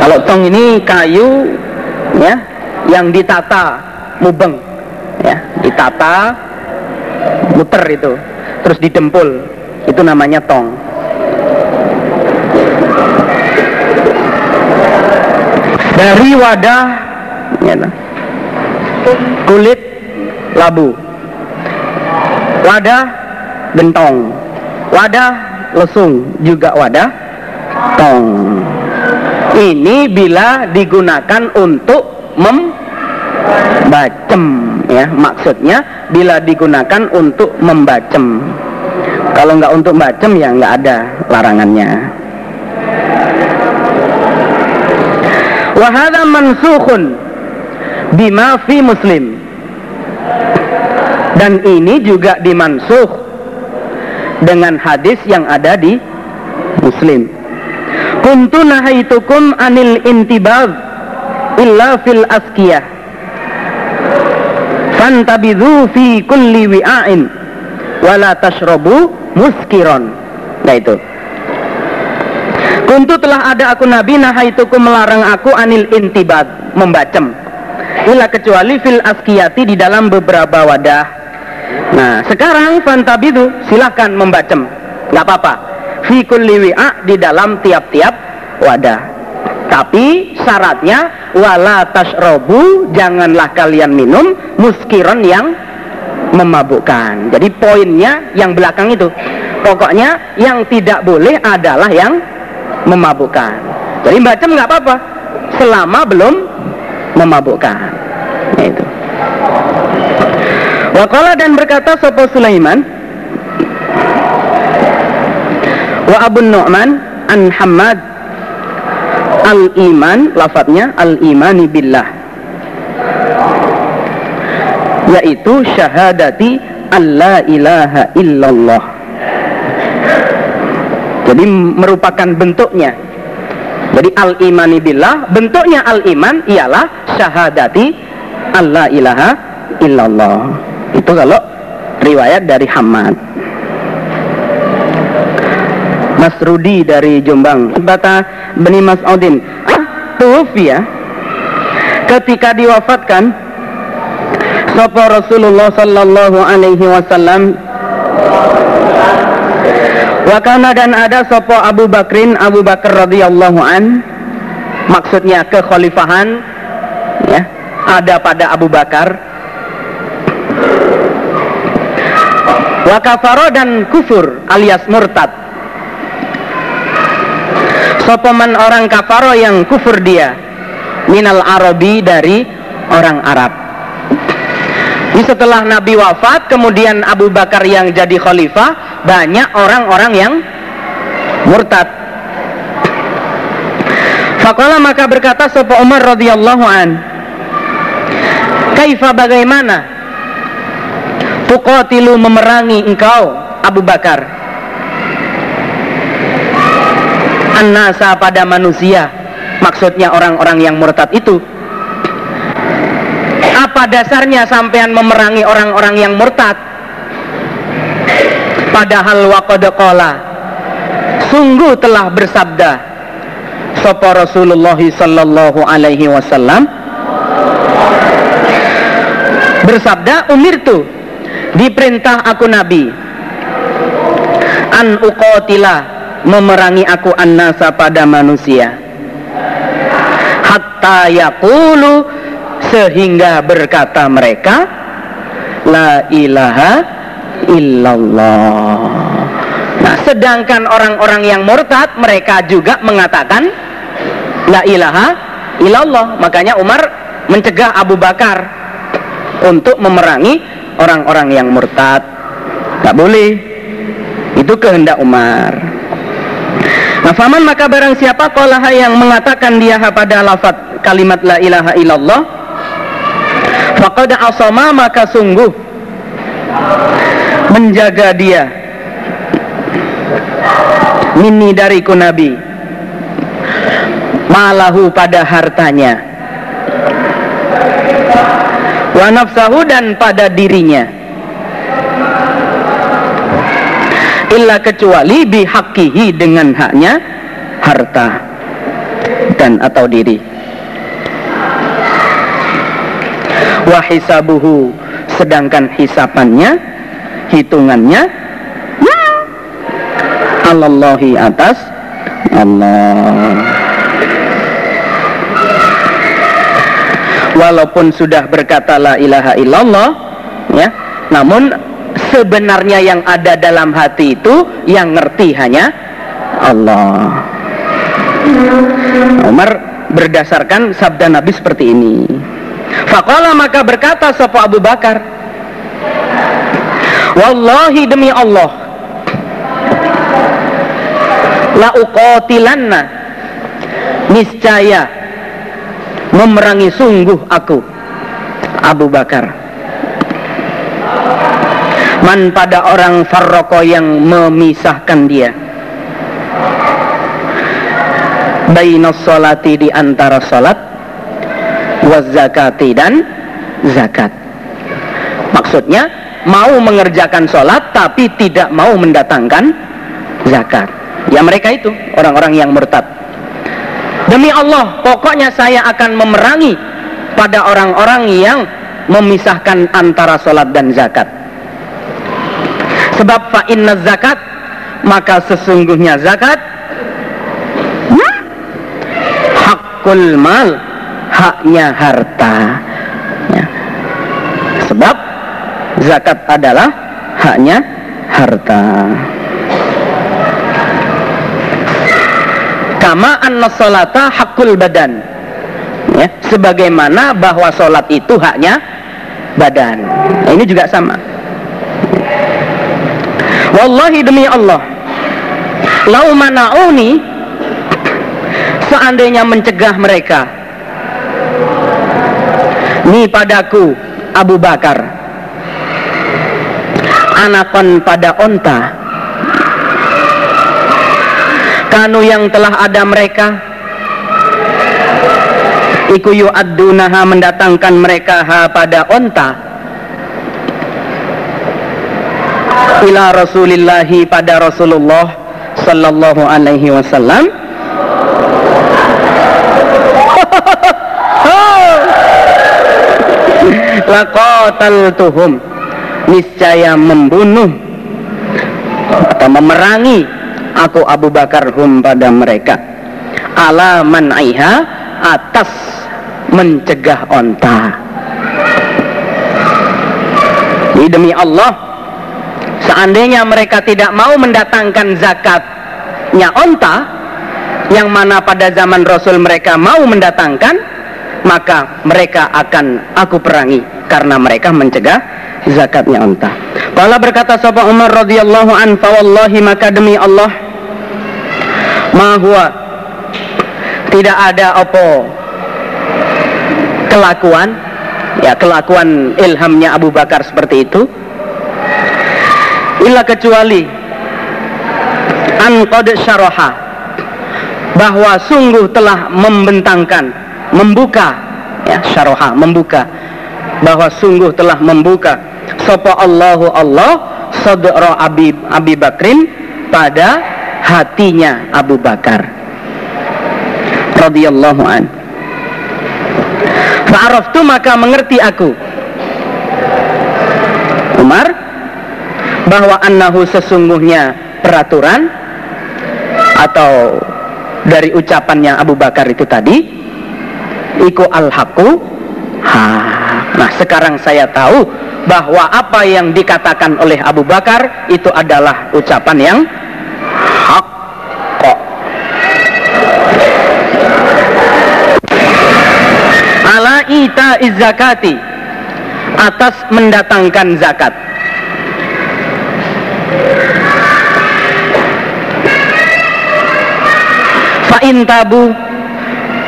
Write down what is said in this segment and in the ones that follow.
Kalau tong ini kayu ya yang ditata mubeng ya, ditata muter itu terus didempul itu namanya tong. Dari wadah ya, kulit labu. Wadah gentong. Wadah lesung juga wadah tong ini bila digunakan untuk membacem ya. Maksudnya bila digunakan untuk membacem. Kalau nggak untuk bacem ya nggak ada larangannya. Wahada mansukhun bima fi muslim. Dan ini juga dimansuh dengan hadis yang ada di muslim kuntu nahaitukum anil intibad illa fil askiyah. Fantabidhu fi kulli wi'ain wala tashrabu muskiron. Nah itu. Kuntu telah ada aku Nabi nahaitukum melarang aku anil intibad membacem. Ila kecuali fil askiyati di dalam beberapa wadah. Nah sekarang fantabidu silahkan membacem. Nggak apa-apa fi kulli di dalam tiap-tiap wadah tapi syaratnya wala tashrobu janganlah kalian minum muskiron yang memabukkan jadi poinnya yang belakang itu pokoknya yang tidak boleh adalah yang memabukkan. Jadi baca nggak apa-apa selama belum memabukkan. Ya itu. Wakala dan berkata Sopo Sulaiman Wa Abu Nu'man An Hamad Al-Iman Lafadnya Al-Imani Billah Yaitu syahadati Allah ilaha illallah jadi merupakan bentuknya. Jadi al-imani billah, bentuknya al-iman ialah syahadati Allah ilaha illallah. Itu kalau riwayat dari Hamad. Mas Rudi dari Jombang, Bata Bani Mas'udin, ah, ya. ketika diwafatkan Sopo Rasulullah sallallahu alaihi wasallam Wakana dan ada sopo Abu Bakrin Abu Bakar radhiyallahu an maksudnya kekhalifahan ya ada pada Abu Bakar. Wakafaro dan kufur alias murtad Sopoman orang kafaro yang kufur dia minal Arabi dari orang Arab ini setelah Nabi wafat, kemudian Abu Bakar yang jadi khalifah, banyak orang-orang yang murtad. Fakola maka berkata Sopo Umar radhiyallahu an, Kaifa bagaimana? Tuqatilu memerangi engkau Abu Bakar. An-nasa pada manusia. Maksudnya orang-orang yang murtad itu. Apa dasarnya sampean memerangi orang-orang yang murtad? Padahal waqadakola sungguh telah bersabda sapa Rasulullah sallallahu alaihi wasallam? Bersabda umirtu diperintah aku nabi an uqatila memerangi aku annasa pada manusia. Hatta yaqulu sehingga berkata mereka la ilaha illallah. Nah sedangkan orang-orang yang murtad mereka juga mengatakan la ilaha illallah. Makanya Umar mencegah Abu Bakar untuk memerangi orang-orang yang murtad. Tak boleh. Itu kehendak Umar Nah, faman maka barang siapa kolah yang mengatakan dia pada lafaz kalimat la ilaha illallah Faqad asama maka sungguh menjaga dia. Mini dariku Nabi. Malahu pada hartanya. Wa nafsahu dan pada dirinya illa kecuali bihakihi dengan haknya harta dan atau diri. Wahisabuhu sedangkan hisapannya hitungannya Allahi atas Allah. Walaupun sudah berkata la ilaha illallah ya namun sebenarnya yang ada dalam hati itu yang ngerti hanya Allah. Umar berdasarkan sabda Nabi seperti ini. Fakola maka berkata Sopo Abu Bakar Wallahi demi Allah La uqatilanna Niscaya Memerangi sungguh aku Abu Bakar Man pada orang farroko yang memisahkan dia Bainas solati di antara salat Wazakati dan zakat Maksudnya mau mengerjakan sholat tapi tidak mau mendatangkan zakat. Ya mereka itu orang-orang yang murtad. Demi Allah, pokoknya saya akan memerangi pada orang-orang yang memisahkan antara sholat dan zakat. Sebab fa inna zakat maka sesungguhnya zakat hakul mal haknya harta. Ya. Sebab zakat adalah haknya harta. Kama anna salata hakul badan. Ya, sebagaimana bahwa solat itu haknya badan. Nah, ini juga sama. Wallahi demi Allah. Lau mana'uni seandainya mencegah mereka. Ni padaku Abu Bakar anakan pada onta kanu yang telah ada mereka iku yu'addunaha mendatangkan mereka ha pada onta ila rasulillahi pada rasulullah sallallahu alaihi wasallam. Laqataltuhum. Niscaya membunuh atau memerangi aku Abu Bakar hum pada mereka. Ala man'iha atas mencegah onta. Ini demi Allah seandainya mereka tidak mau mendatangkan zakatnya onta yang mana pada zaman Rasul mereka mau mendatangkan maka mereka akan aku perangi karena mereka mencegah zakatnya unta. Kala berkata sahabat Umar radhiyallahu an, wallahi maka demi Allah ma huwa tidak ada apa kelakuan ya kelakuan ilhamnya Abu Bakar seperti itu illa kecuali an qad syaraha bahwa sungguh telah membentangkan membuka ya syaraha membuka bahwa sungguh telah membuka sapa Allahu Allah sadra Abi Abi Bakrin pada hatinya Abu Bakar radhiyallahu an. Fa'araftu maka mengerti aku. Umar bahwa annahu sesungguhnya peraturan atau dari ucapannya Abu Bakar itu tadi iku al-haqu ha nah sekarang saya tahu bahwa apa yang dikatakan oleh Abu Bakar itu adalah ucapan yang hak kok. Ala ita zakati atas mendatangkan zakat. Fa'in tabu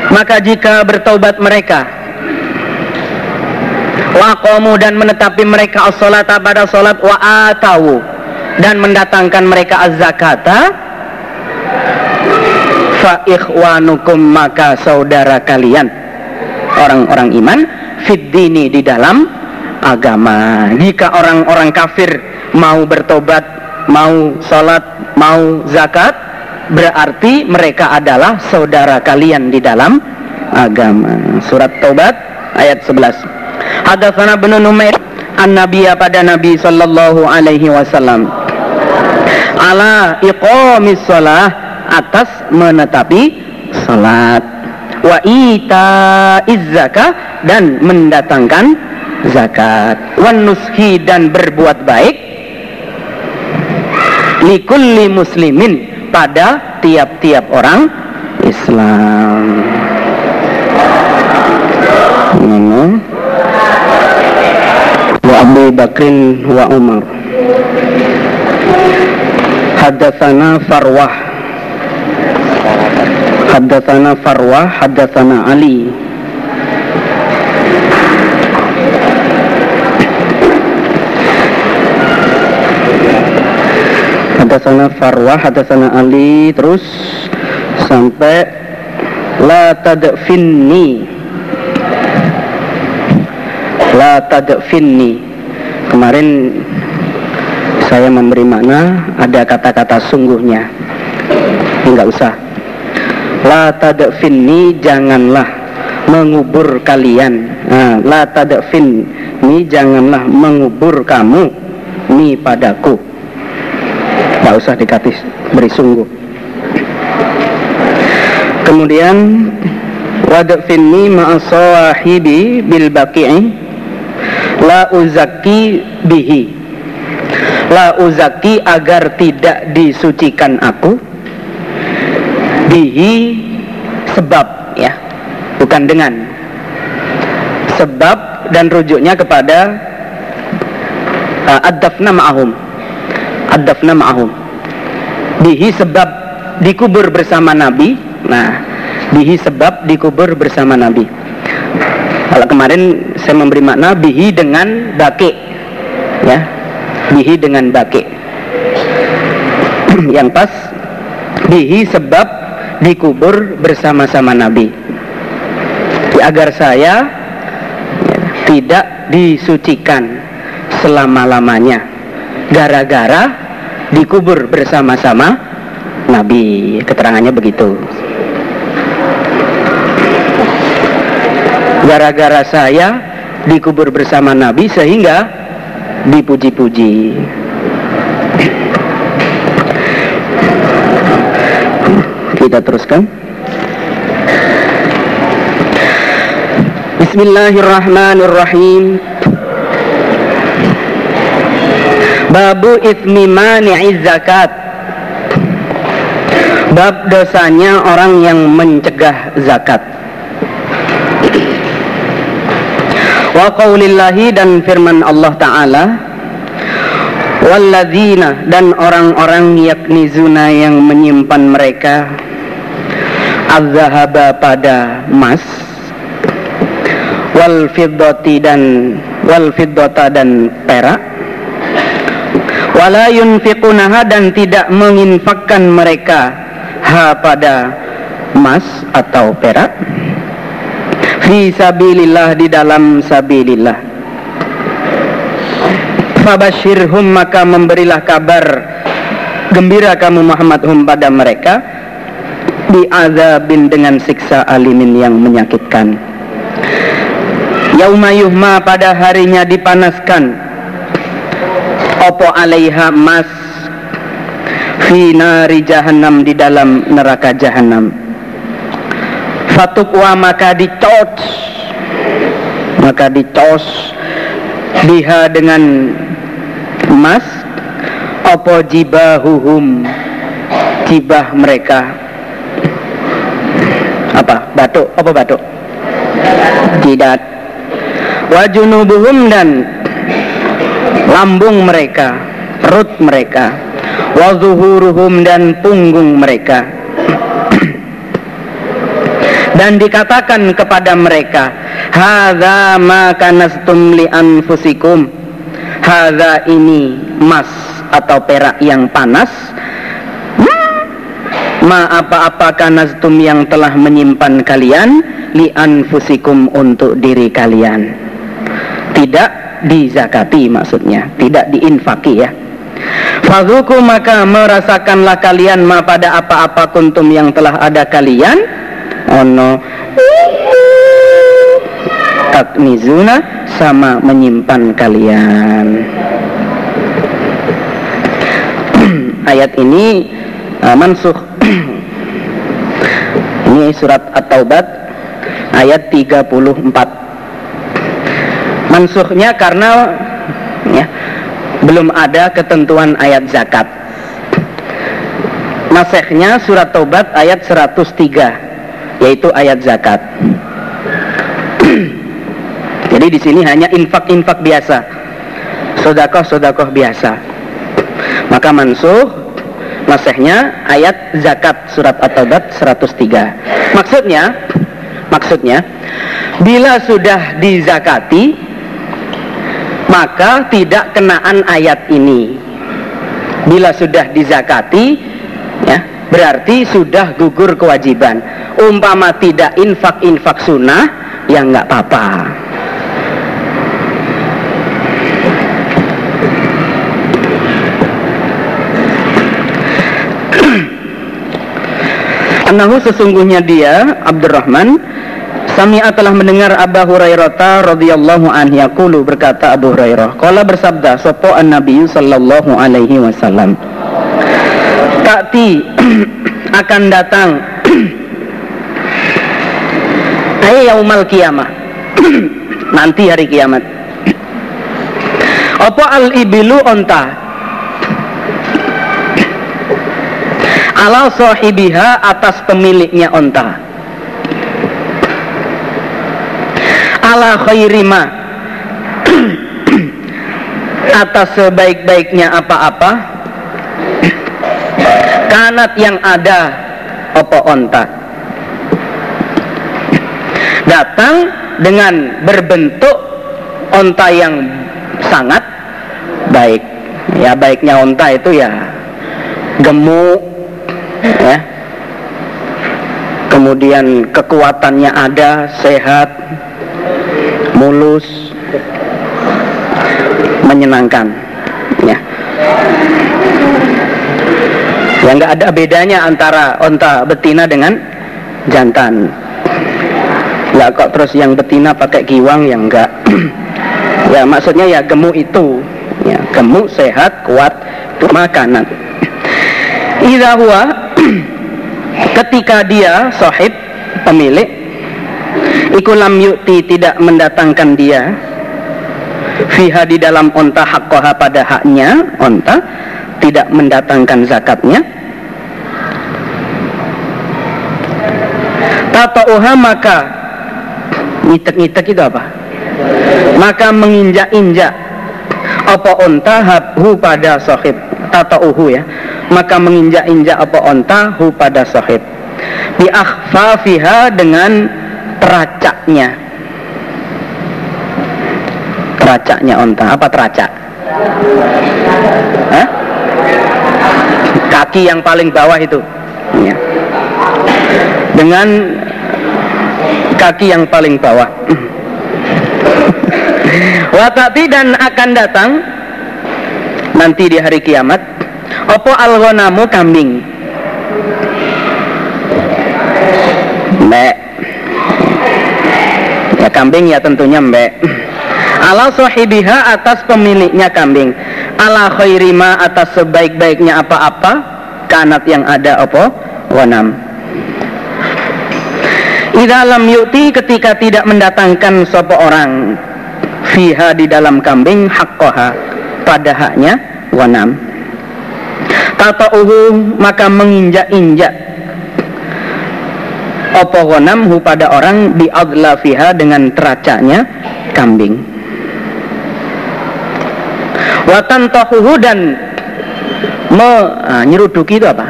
maka jika bertobat mereka waqamu dan menetapi mereka as-salata pada salat wa atau dan mendatangkan mereka az-zakata fa ikhwanukum maka saudara kalian orang-orang iman fid dini di dalam agama. Jika orang-orang kafir mau bertobat mau salat mau zakat berarti mereka adalah saudara kalian di dalam agama. Surat Taubat ayat 11. Hadatsana bin Numair an-nabiyya pada Nabi sallallahu alaihi wasallam. Ala iqamis shalah atas menetapi salat wa ita izzaka dan mendatangkan zakat wan nushi dan berbuat baik likulli muslimin pada tiap-tiap orang Islam. Ini wa Abu Bakrin wa Umar. Hadatsana Farwah. Hadatsana Farwah, hadatsana Ali. Hadasana Farwah, hadasana Ali, terus sampai la tadfinni. La tadfinni. Kemarin saya memberi makna ada kata-kata sungguhnya. Enggak usah. La tadfinni janganlah mengubur kalian. Nah, la tadfinni janganlah mengubur kamu ni padaku nggak usah dikasih beri sungguh. Kemudian wadfinni ma'asawahibi bil la uzaki bihi. La uzaki agar tidak disucikan aku bihi sebab ya bukan dengan. Sebab dan rujuknya kepada uh, ad-dafna ma'ahum. Ad-dafna ma'ahum bihi sebab dikubur bersama Nabi. Nah bihi sebab dikubur bersama Nabi. Kalau kemarin saya memberi makna bihi dengan baki ya bihi dengan baki yang pas bihi sebab dikubur bersama-sama Nabi. Agar saya ya, tidak disucikan selama-lamanya. Gara-gara dikubur bersama-sama Nabi. Keterangannya begitu. Gara-gara saya dikubur bersama Nabi sehingga dipuji-puji. Kita teruskan. Bismillahirrahmanirrahim. Babu ismi mani'i zakat. Bab dosanya orang yang mencegah zakat. Wa qawlillahi dan firman Allah Ta'ala Walladzina dan orang-orang yaknizuna yang menyimpan mereka Az-zahaba pada emas Wal fiddati dan Wal dan perak wala yunfiqunaha dan tidak menginfakkan mereka. Ha pada emas atau perak. Fi sabilillah di dalam sabilillah. Fabashirhum maka memberilah kabar gembira kamu Muhammad hum pada mereka. Bi'adzabin dengan siksa alimin yang menyakitkan. Yauma yuhma pada harinya dipanaskan opo alaiha mas fi nari jahannam di dalam neraka jahannam. Fatukwa maka dicos maka dicos biha dengan emas opo jibahuhum jibah mereka. Apa? Batuk? Apa batuk? Tidak wajunubuhum dan lambung mereka, perut mereka, wazuhuruhum dan punggung mereka. dan dikatakan kepada mereka, "Hadza ma kanastum li anfusikum." Hadza ini emas atau perak yang panas. Ma apa-apa kanastum yang telah menyimpan kalian li anfusikum untuk diri kalian. Tidak dizakati maksudnya, tidak diinfaki ya. Fadhuku maka merasakanlah kalian ma pada apa-apa kuntum yang telah ada kalian. Ono. Takmizuna sama menyimpan kalian. Ayat ini uh, mansuh. Ini surat At-Taubat ayat 34 mansuhnya karena ya, belum ada ketentuan ayat zakat Nasehnya surat Taubat ayat 103 yaitu ayat zakat jadi di sini hanya infak-infak biasa, sodakoh-sodakoh biasa. Maka mansuh nasehnya ayat zakat surat At-Taubat 103. Maksudnya, maksudnya bila sudah dizakati maka tidak kenaan ayat ini. Bila sudah dizakati ya, berarti sudah gugur kewajiban. Umpama tidak infak-infak sunnah, ya nggak apa-apa. Anahu sesungguhnya dia Abdurrahman Sami'a telah mendengar Abu Hurairah radhiyallahu anhu yaqulu berkata Abu Hurairah qala bersabda sapa an-nabi sallallahu alaihi wasallam Takti akan datang ay yaumal kiamah nanti hari kiamat. Apa al ibilu onta? Ala sahibiha atas pemiliknya onta ala khairima atas sebaik-baiknya apa-apa. Kanat yang ada apa onta. Datang dengan berbentuk onta yang sangat baik. Ya baiknya onta itu ya gemuk ya. Kemudian kekuatannya ada sehat mulus menyenangkan ya. Ya nggak ada bedanya antara onta betina dengan jantan. Ya kok terus yang betina pakai giwang yang enggak ya maksudnya ya gemuk itu. Ya gemuk sehat kuat makanan. Idza ketika dia sahib pemilik ikulam yukti tidak mendatangkan dia. Fiha di dalam onta hakkoha pada haknya onta tidak mendatangkan zakatnya. Tata'uha maka ngitek-ngitek itu apa? Maka menginjak-injak apa onta habhu pada sahib. Tata'uhu ya. Maka menginjak-injak apa onta hu pada sahib. Bi akhfafiha dengan teracaknya. Teracaknya onta. Apa teracak? Hah? kaki yang paling bawah itu. Ya. dengan kaki yang paling bawah. Watati dan akan datang nanti di hari kiamat. Opo algonamu kambing? Mbak Ya kambing? Ya tentunya mbak. Ala sahibiha atas pemiliknya kambing. Ala khairima atas sebaik-baiknya apa-apa. Kanat yang ada apa? Wanam. Idalam yuti ketika tidak mendatangkan sopo orang Fiha di dalam kambing hakkoha. Pada haknya Wanam. Uhu maka menginjak-injak apa hu pada orang di fiha dengan teracanya kambing? Watan tohuhu dan me, ah, itu apa?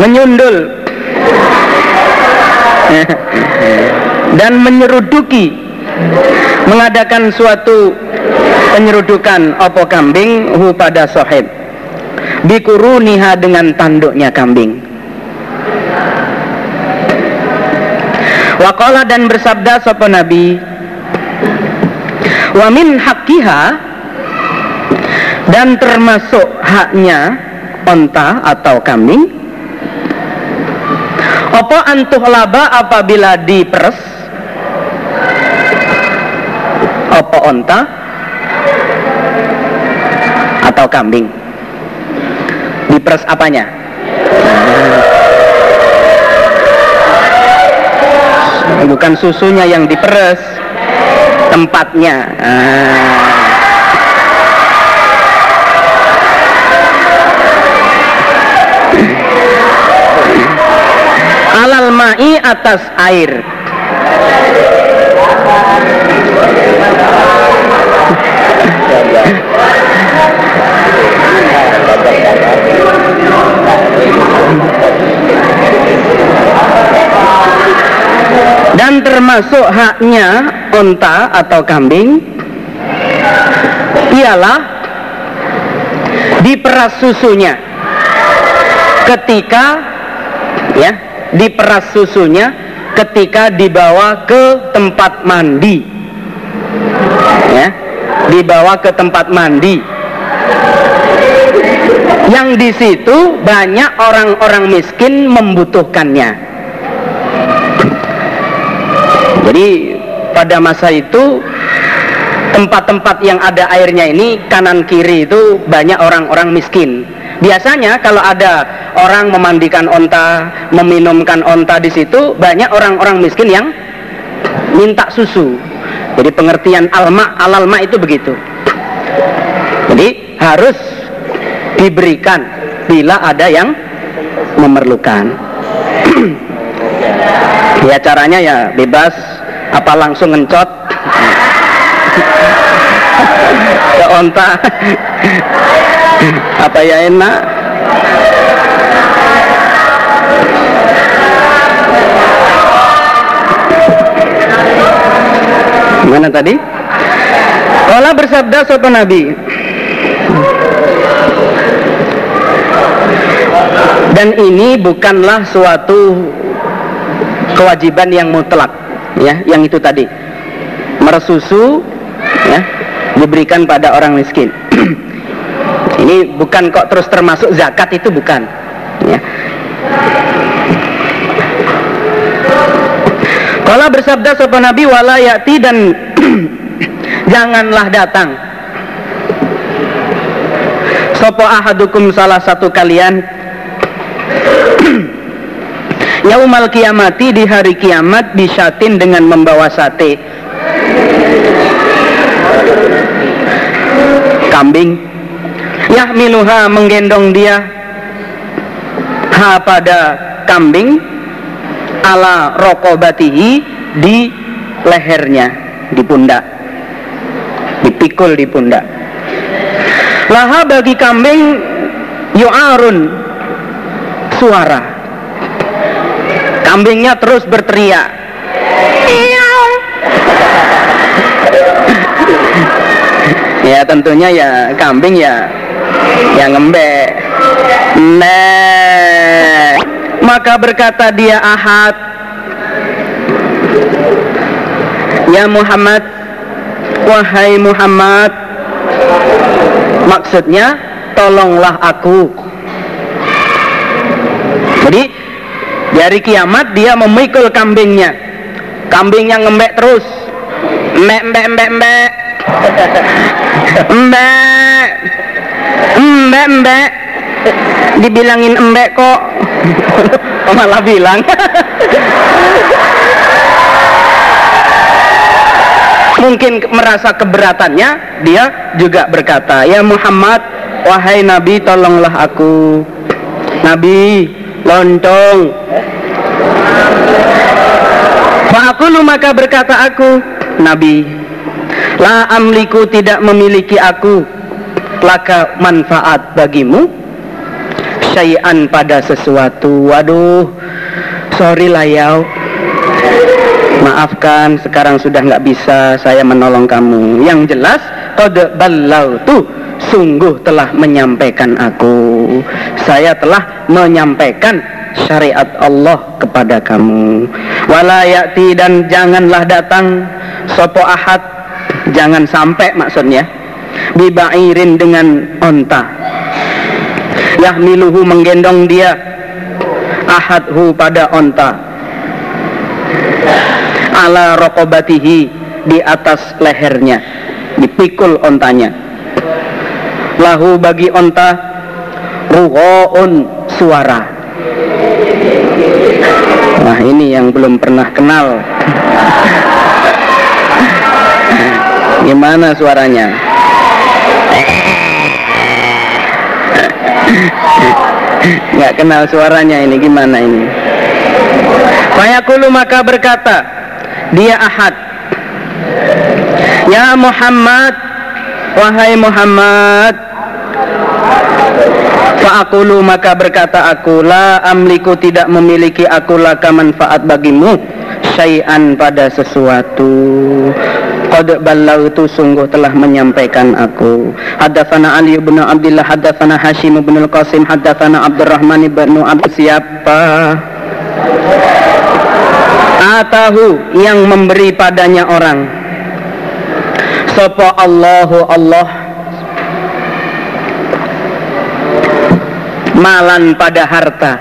Menyundul. Dan menyeruduki. Mengadakan suatu penyerudukan. Opo kambing? Hu pada sohib niha dengan tanduknya kambing. Wakola dan bersabda sopo nabi Wa min hakiha dan termasuk haknya onta atau kambing apa antuh laba apabila diperes? Apa onta atau kambing diperes apanya? Bukan susunya yang diperes tempatnya. Ah. alal ma'i atas air termasuk haknya onta atau kambing ialah diperas susunya. Ketika ya diperas susunya ketika dibawa ke tempat mandi. Ya dibawa ke tempat mandi. Yang di situ banyak orang-orang miskin membutuhkannya jadi pada masa itu tempat-tempat yang ada airnya ini kanan kiri itu banyak orang-orang miskin. Biasanya kalau ada orang memandikan onta, meminumkan onta di situ banyak orang-orang miskin yang minta susu. Jadi pengertian alma alalma itu begitu. Jadi harus diberikan bila ada yang memerlukan. ya caranya ya bebas apa langsung ngencot? Ke onta. Apa ya enak? Mana tadi? Kala bersabda sopan Nabi. Dan ini bukanlah suatu kewajiban yang mutlak ya yang itu tadi. Meresusu ya diberikan pada orang miskin. Ini bukan kok terus termasuk zakat itu bukan. Ya. Kalau bersabda sopan Nabi walayati dan janganlah datang. Sopo ahadukum salah satu kalian Yaumal kiamati di hari kiamat bisyatin dengan membawa sate. Kambing. Yahmiluha menggendong dia. Ha pada kambing. Ala rokobatihi di lehernya di pundak. Dipikul di pundak. Laha bagi kambing yu'arun suara Kambingnya terus berteriak. ya tentunya ya kambing ya yang ngembek. Nah, maka berkata dia Ahad, Ya Muhammad, wahai Muhammad, maksudnya tolonglah aku. Jadi di hari kiamat dia memikul kambingnya. Kambingnya ngembek terus. Mbek, mbek, mbek, mbek. Mbek. Mbek, mbek. Dibilangin mbek kok. Malah bilang. Mungkin merasa keberatannya, dia juga berkata, "Ya Muhammad, wahai Nabi, tolonglah aku." Nabi, lontong Fa'akulu maka berkata aku Nabi La amliku tidak memiliki aku. Laka manfaat bagimu Syai'an pada sesuatu. Waduh Sorry lah ya Maafkan sekarang sudah nggak bisa saya menolong kamu. Yang jelas Qad tuh sungguh telah menyampaikan aku. Saya telah menyampaikan syariat Allah kepada kamu. Walayati dan janganlah datang sopo ahad. Jangan sampai maksudnya. Bibairin dengan onta. Yahmiluhu menggendong dia ahadhu pada onta. Ala rokobatihi di atas lehernya. Dipikul ontanya. Lahu bagi onta ruhoun suara nah ini yang belum pernah kenal. Gimana suaranya? Nggak kenal suaranya ini gimana ini? Fayaqulu maka berkata dia ahad. Ya Muhammad wahai Muhammad Fa'akulu maka berkata aku la amliku tidak memiliki aku laka manfaat bagimu syai'an pada sesuatu Qad ballautu sungguh telah menyampaikan aku. Hadatsana Ali bin Abdullah hadatsana Hashim bin Al-Qasim hadatsana Abdurrahman bin Abi siapa? Atahu yang memberi padanya orang. Sapa Allahu Allah malan pada harta.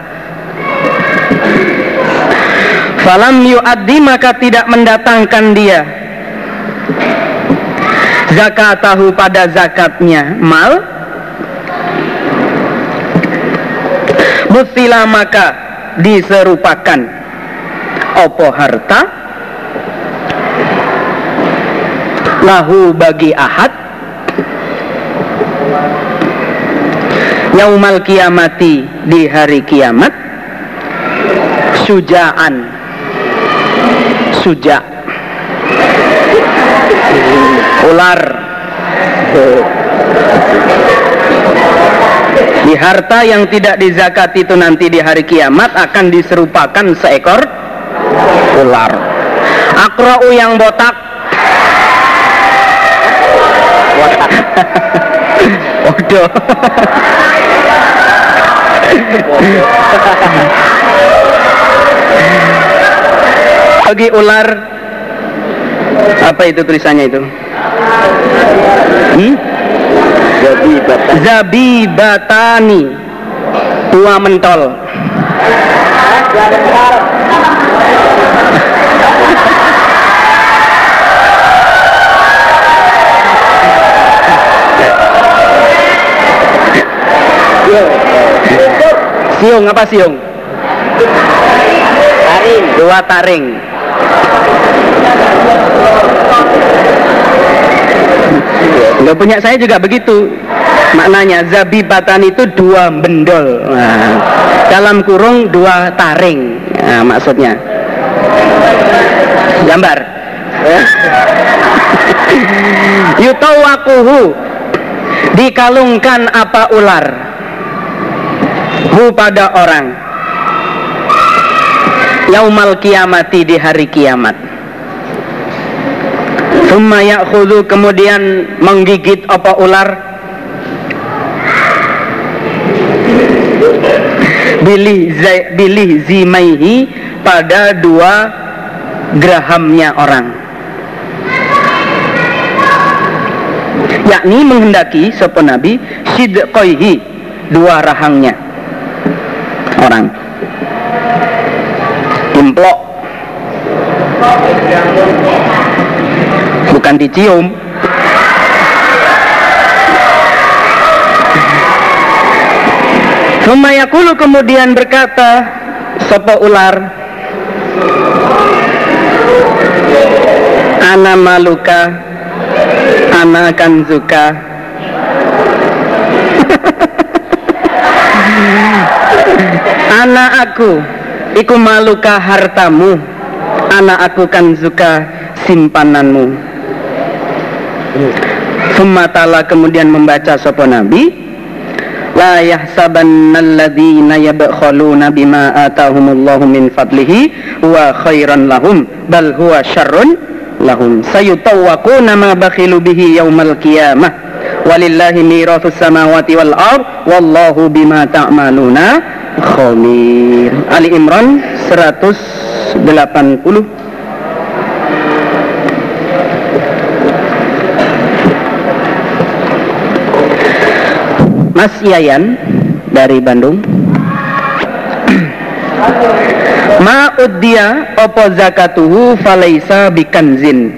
Falam yu'addi maka tidak mendatangkan dia. Zakatahu pada zakatnya. Mal? Musila maka diserupakan. Opo harta? Lahu bagi ahad yaumal kiamati di hari kiamat sujaan. Suja. Ular. Di harta yang tidak dizakat itu nanti di hari kiamat akan diserupakan seekor ular. Akrau yang botak. Botak bodoh bagi ular. Apa itu tulisannya itu? Hmm? Zabibatani Dua mentol Siung apa siung? Taring. Dua taring. Lo punya saya juga begitu. Maknanya zabibatan itu dua bendol. Nah, dalam kurung dua taring. Nah, maksudnya. Gambar. Yutawakuhu dikalungkan apa ular hu pada orang yaumal kiamati di hari kiamat. Thumma ya'khudhu kemudian menggigit apa ular? Bilih bilih zimaihi pada dua gerahamnya orang. Yakni menghendaki sopan nabi sidqaihi dua rahangnya orang. Implok bukan dicium. Sumayakulu kemudian berkata Sopo ular? Ana maluka Ana kanzuka Anak aku Iku maluka hartamu. Anak aku kanzuka simpananmu. Sumatala kemudian membaca sopo nabi La yahsabanna alladhina yabkhaluna bima atahumullahu min fadlihi wa khairan lahum bal huwa syarrun lahum. Sayutawwaquna ma bakhilu bihi yaumal qiyamah. Walillahi mirathus samawati wal ard wallahu bima ta'maluna Khomir Ali Imran 180 Mas Yayan dari Bandung. Ma uddiya opo zakatuhu falaisa bikanzin.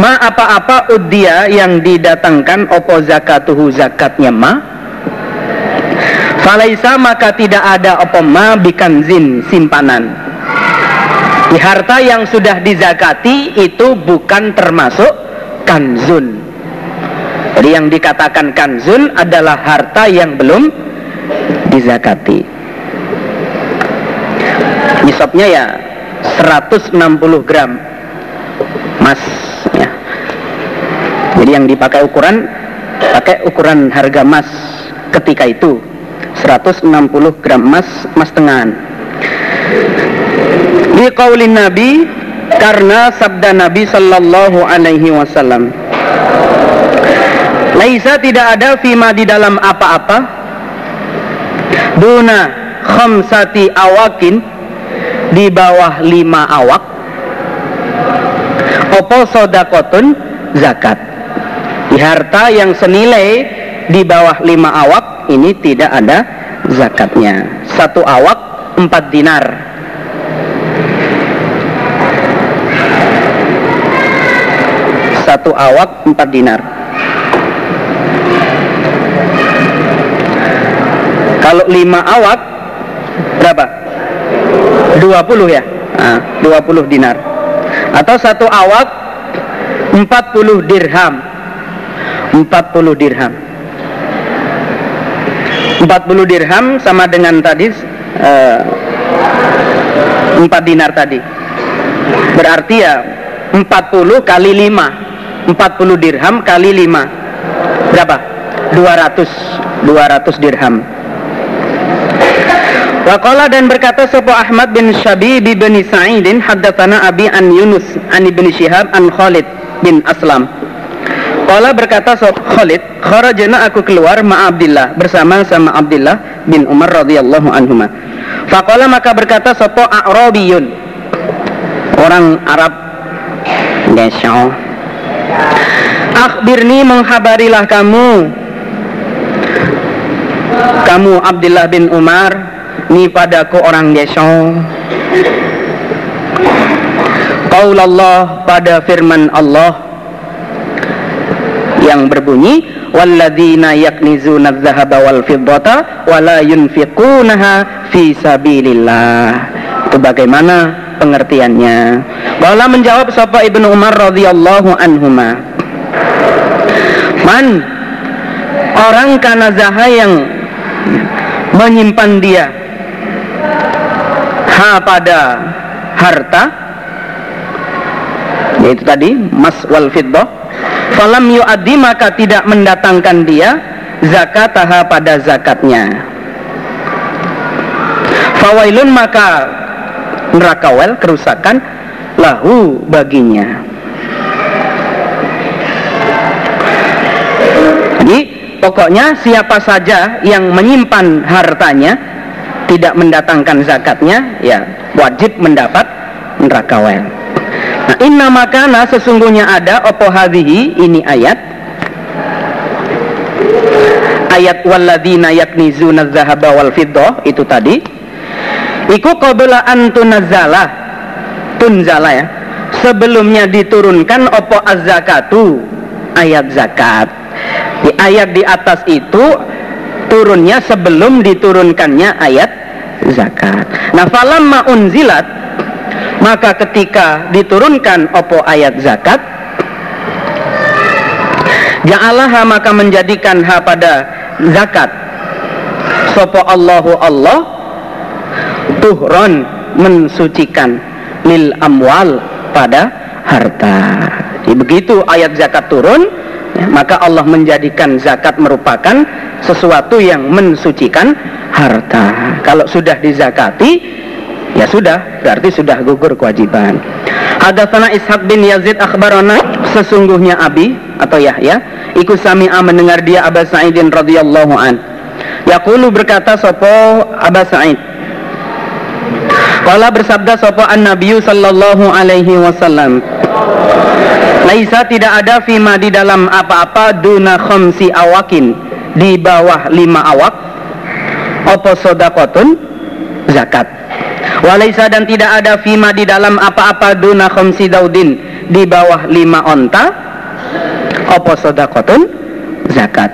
Ma apa-apa uddiya yang didatangkan opo zakatuhu zakatnya ma? Falaisa maka tidak ada opo ma bikanzin simpanan. Di harta yang sudah dizakati itu bukan termasuk kanzun. Jadi yang dikatakan kanzun adalah harta yang belum dizakati. Nisabnya ya 160 gram emas ya. Jadi yang dipakai ukuran pakai ukuran harga emas ketika itu 160 gram emas emas tengahan. Di kaulin Nabi karena sabda Nabi Sallallahu Alaihi Wasallam. Laisa tidak ada fima di dalam apa-apa Duna khamsati awakin di bawah lima awak opo sodakotun zakat di harta yang senilai di bawah lima awak ini tidak ada zakatnya. Satu awak empat dinar. Satu awak empat dinar. Kalau lima awak berapa? 20 ya? Nah, 20 dinar. Atau satu awak 40 dirham. 40 dirham 40 dirham sama dengan tadi eh, 4 dinar tadi berarti ya 40 kali 5 40 dirham kali 5 berapa? 200 200 dirham Waqala dan berkata Sopo Ahmad bin Syabi bin Sa'idin haddatsana Abi an Yunus an Ibnu Syihab an Khalid bin Aslam. Qala berkata Sopo Khalid, kharajana aku keluar ma Abdullah bersama sama Abdullah bin Umar radhiyallahu anhuma. Faqala maka berkata Sopo A'rabiyun? Orang Arab Desyo Akhbirni menghabarilah kamu. Kamu Abdullah bin Umar ni padaku orang desa Qaul Allah. Pada firman Allah yang berbunyi walladzina yaknizuna adh-dhahaba wal fiddata wa la yunfiqunaha fi sabilillah. Itu bagaimana pengertiannya? Bala menjawab sapa Ibnu Umar radhiyallahu anhuma Man orang kanazaha yang menyimpan dia ha pada harta yaitu tadi mas wal fiddah falam yu'addi maka tidak mendatangkan dia zakataha pada zakatnya. Fawailun maka neraka wel kerusakan lahu baginya. Jadi pokoknya siapa saja yang menyimpan hartanya tidak mendatangkan zakatnya ya wajib mendapat neraka wel nah inna makana sesungguhnya ada opo hadhihi ini ayat. Ayat walladzina yaknizuna dzahaba wal fiddah itu tadi. Iku qabla an tunazzala tunzala ya. Sebelumnya diturunkan opo az-zakatu. Ayat zakat. Di ayat di atas itu turunnya sebelum diturunkannya ayat zakat. Nah, falamma unzilat maka ketika diturunkan opo ayat zakat Ja'alaha maka menjadikan ha pada zakat Sopo Allahu Allah Tuhron mensucikan Lil amwal pada harta Jadi begitu ayat zakat turun ya, Maka Allah menjadikan zakat merupakan sesuatu yang mensucikan harta. Kalau sudah dizakati, ya sudah, berarti sudah gugur kewajiban. Hadatsana Ishaq bin Yazid akhbarana sesungguhnya Abi atau Yahya ikut sami'a mendengar dia Aba Sa'idin radhiyallahu an. Yaqulu berkata sopo Aba Sa'id Kala bersabda sopo an Nabiyu sallallahu alaihi wasallam Laisa tidak ada fima di dalam apa-apa duna khamsi awakin di bawah lima awak opo sodakotun zakat walaisa dan tidak ada fima di dalam apa-apa duna khomsi daudin. Di bawah lima onta. Opo sodakotun zakat.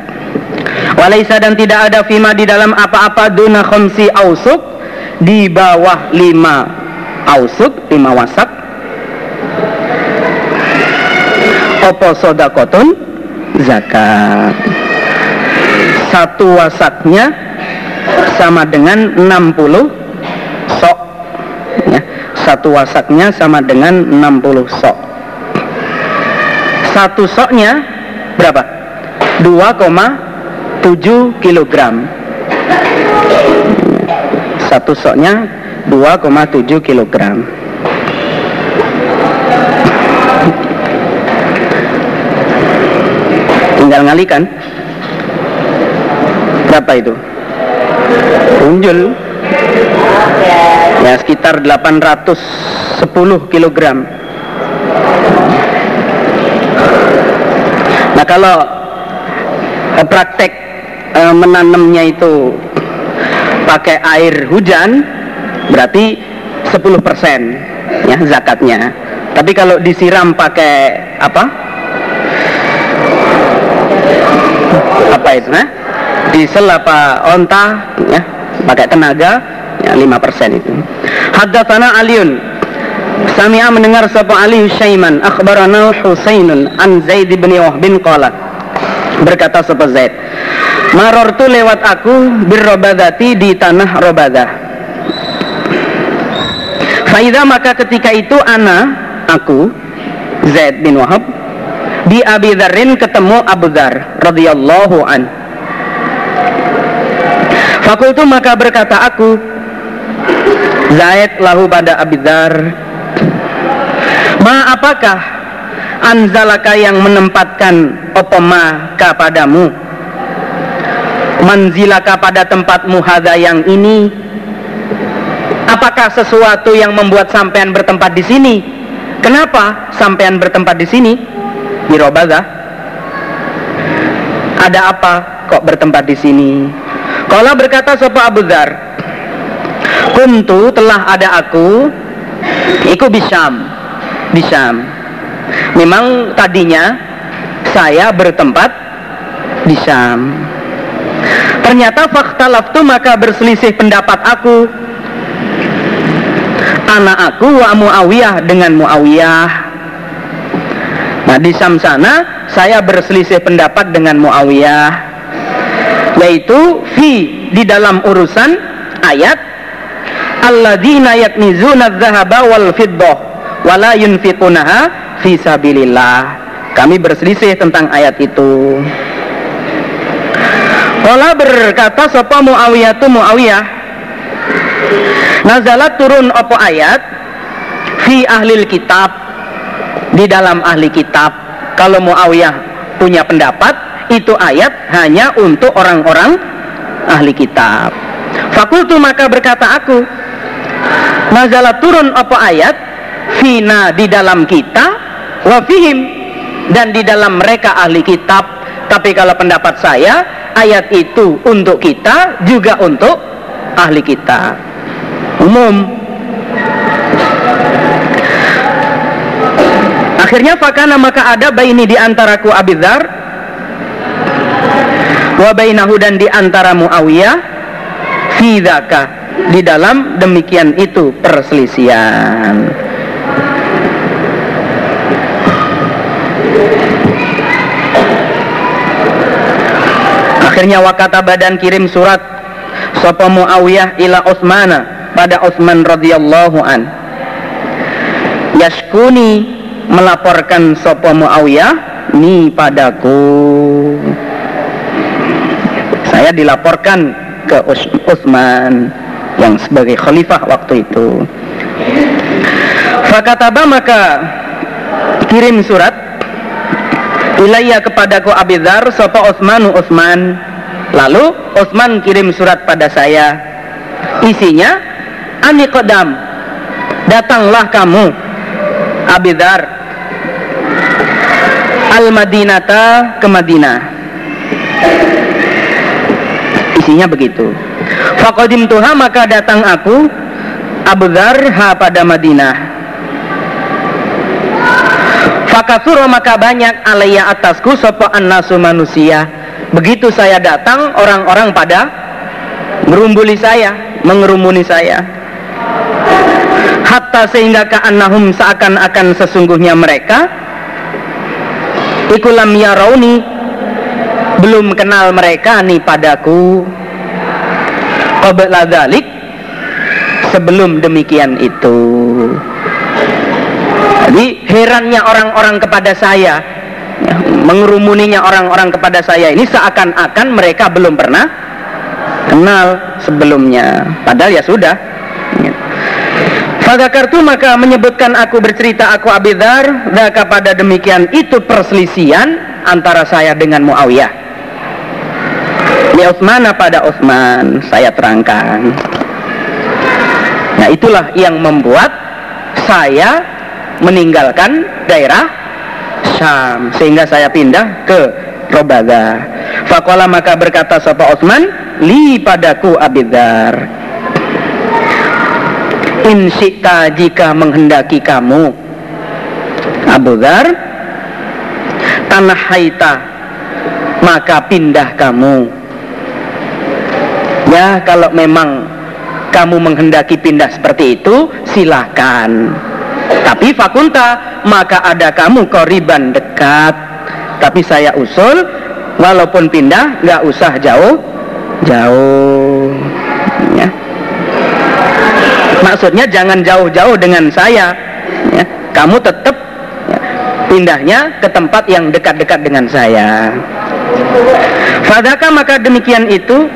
Walaisa dan tidak ada fima di dalam apa-apa duna khomsi ausuk. Di bawah lima ausuk lima wasak. Opo sodakotun zakat. Satu wasaknya sama dengan 60 sok ya. satu wasaknya sama dengan 60 sok. Satu soknya berapa? 2,7 kilogram. Satu soknya 2,7 kilogram. Tinggal ngalikan. Berapa itu? Unjul ya sekitar 810 kilogram. Nah kalau eh, praktek eh, menanamnya itu pakai air hujan berarti 10% ya zakatnya. Tapi kalau disiram pakai apa? Apa itu nah diesel apa onta ya pakai tenaga ya 5% itu. Haddatsana aliun Sami'a mendengar sapa Ali Syaiman. Akhbarana Husainun an Zaid bin Wahbin qala. Berkata sapa Zaid marortu lewat aku birrobadati di tanah Robadah. Faida maka ketika itu ana aku Zaid bin Wahab di Abi Dharrin ketemu Abu Dhar radhiyallahu an. Fakultu maka berkata aku Zaid lahu pada Abidar Ma apakah Anzalaka yang menempatkan Opoma kepadamu Manzilaka pada tempatmu hada yang ini Apakah sesuatu yang membuat sampean bertempat di sini? Kenapa sampean bertempat di sini? Di Robaga. Ada apa kok bertempat di sini? Kala berkata sapa Abu Dhar Kuntu telah ada aku Iku bisam Bisam Memang tadinya Saya bertempat Di Syam Ternyata fakta laftu maka berselisih pendapat aku. Anak aku wa Muawiyah dengan Muawiyah. Nah di Syam sana Saya berselisih pendapat dengan Muawiyah. Yaitu fi di dalam urusan ayat alladzina yaknizuna dzahaba wal fiddah wala yunfiqunaha fi sabilillah. Kami berselisih tentang ayat itu. Kala berkata sapa Muawiyah tu Muawiyah? Nazalat turun opo ayat fi ahlil kitab di dalam ahli kitab. Kalau Muawiyah punya pendapat itu ayat hanya untuk orang-orang ahli kitab. Fakultu maka berkata aku, Nazalah turun apa ayat? Fina di dalam kita Wafihim Dan di dalam mereka ahli kitab. Tapi kalau pendapat saya Ayat itu untuk kita Juga untuk ahli kitab Umum. Akhirnya fakana maka ada baini di antaraku Abidhar wa bainahu dan di antara Muawiyah fi di dalam demikian itu perselisihan. Akhirnya wakata badan kirim surat sapa Muawiyah ila Utsmana pada Utsman radhiyallahu an. Yashkuni melaporkan sapa Muawiyah ni padaku. Saya dilaporkan ke Utsman yang sebagai khalifah waktu itu. Fakataba maka kirim surat ilayya kepadaku Abidhar sapa Utsmanu Utsman. Lalu Utsman kirim surat pada saya. Isinya ani kodam datanglah kamu Abidhar al Madinata ke Madinah isinya begitu Fakodim tuha maka datang aku Abu Dhar ha pada Madinah. Fakasuro maka banyak alaiya atasku sopo nasu manusia. Begitu saya datang orang-orang pada merumbuli saya, mengerumuni saya. Hatta sehingga ka'annahum seakan-akan sesungguhnya mereka Ikulam yarauni belum kenal mereka nih padaku qabla sebelum demikian itu. Jadi herannya orang-orang kepada saya ya, mengerumuninya orang-orang kepada saya ini seakan-akan mereka belum pernah kenal sebelumnya. Padahal ya sudah. Ya. Fadakartu maka menyebutkan aku bercerita aku Abidar Daka pada demikian itu perselisian antara saya dengan Muawiyah Li Utsman pada Utsman saya terangkan. Nah itulah yang membuat saya meninggalkan daerah Syam sehingga saya pindah ke Robaga. Fakola maka berkata sapa Utsman, li padaku Abidar. Insita jika menghendaki kamu Abu Dhar Tanah haita Maka pindah kamu Ya kalau memang kamu menghendaki pindah seperti itu silakan. Tapi fakulta maka ada kamu koriban dekat. Tapi saya usul walaupun pindah nggak usah jauh jauh. Ya. Maksudnya jangan jauh-jauh dengan saya. Ya. Kamu tetap ya, pindahnya ke tempat yang dekat-dekat dengan saya. Fadaka maka demikian itu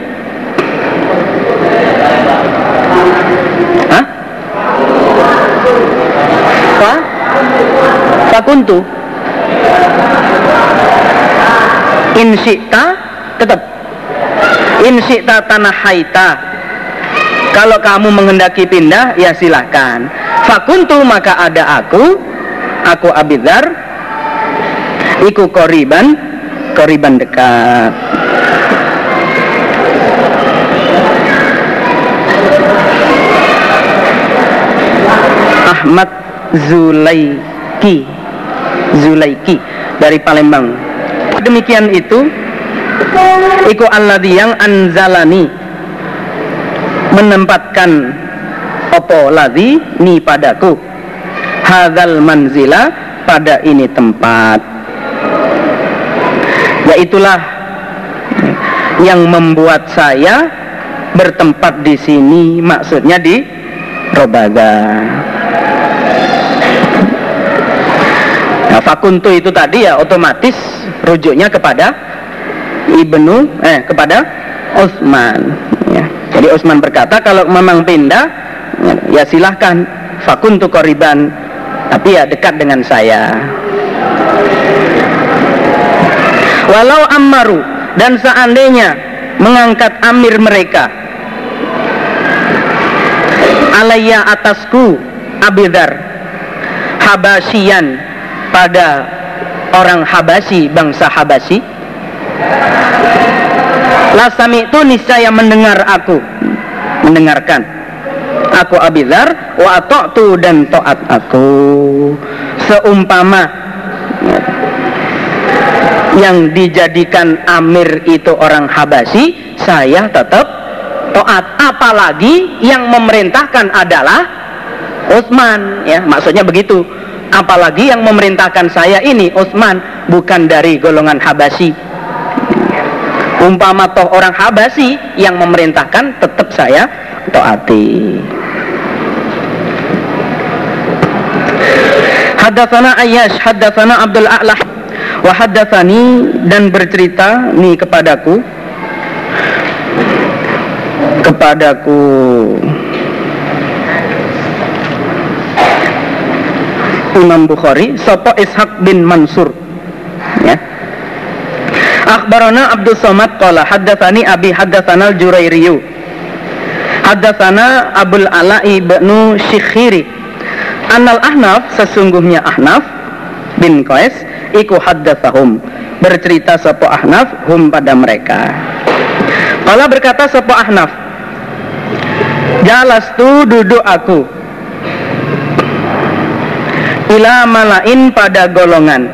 Fa Fakuntu Insikta tetap. Insikta tanah haita. Kalau kamu menghendaki pindah ya silahkan Fakuntu maka ada aku. Aku Abidar Iku koriban. Koriban dekat Ahmad Zulaiki. Zulaiki dari Palembang. Demikian itu Iku alladhi yang anzalani menempatkan opo ladhi ni padaku. Hadal manzila pada ini tempat. Yaitulah yang membuat saya bertempat di sini maksudnya di Robaga Nah, fakuntu itu tadi ya otomatis rujuknya kepada Ibnu eh kepada Utsman ya. Jadi Utsman berkata kalau memang pindah ya silahkan fakuntu koriban tapi ya dekat dengan saya. Walau ammaru dan seandainya mengangkat amir mereka alaiya atasku abidar habasyian pada orang Habasi, bangsa Habasi. Lasami itu niscaya mendengar aku, mendengarkan. Aku Abidar, wa tu dan taat aku. Seumpama yang dijadikan amir itu orang Habasi, saya tetap taat. Apalagi yang memerintahkan adalah Utsman, ya maksudnya begitu apalagi yang memerintahkan saya ini Utsman bukan dari golongan Habasi. Umpama toh orang Habasi yang memerintahkan tetap saya taati. Haddatsana Ayyash, haddatsana Abdul A'lah. Wa haddatsani dan bercerita nih kepadaku. Kepadaku Imam Bukhari sapa Ishaq bin Mansur. Ya. Akhbarana Abdul Somad qala haddatsani Abi haddatsana Al-Jurairiyu. Haddatsana Abul Ala ibnu Syikhiri. Anal Ahnaf sesungguhnya Ahnaf bin Qais iku haddatsahum. Bercerita sapa Ahnaf hum pada mereka. Allah berkata sopo Ahnaf Jalas tu duduk aku Ila malain pada golongan.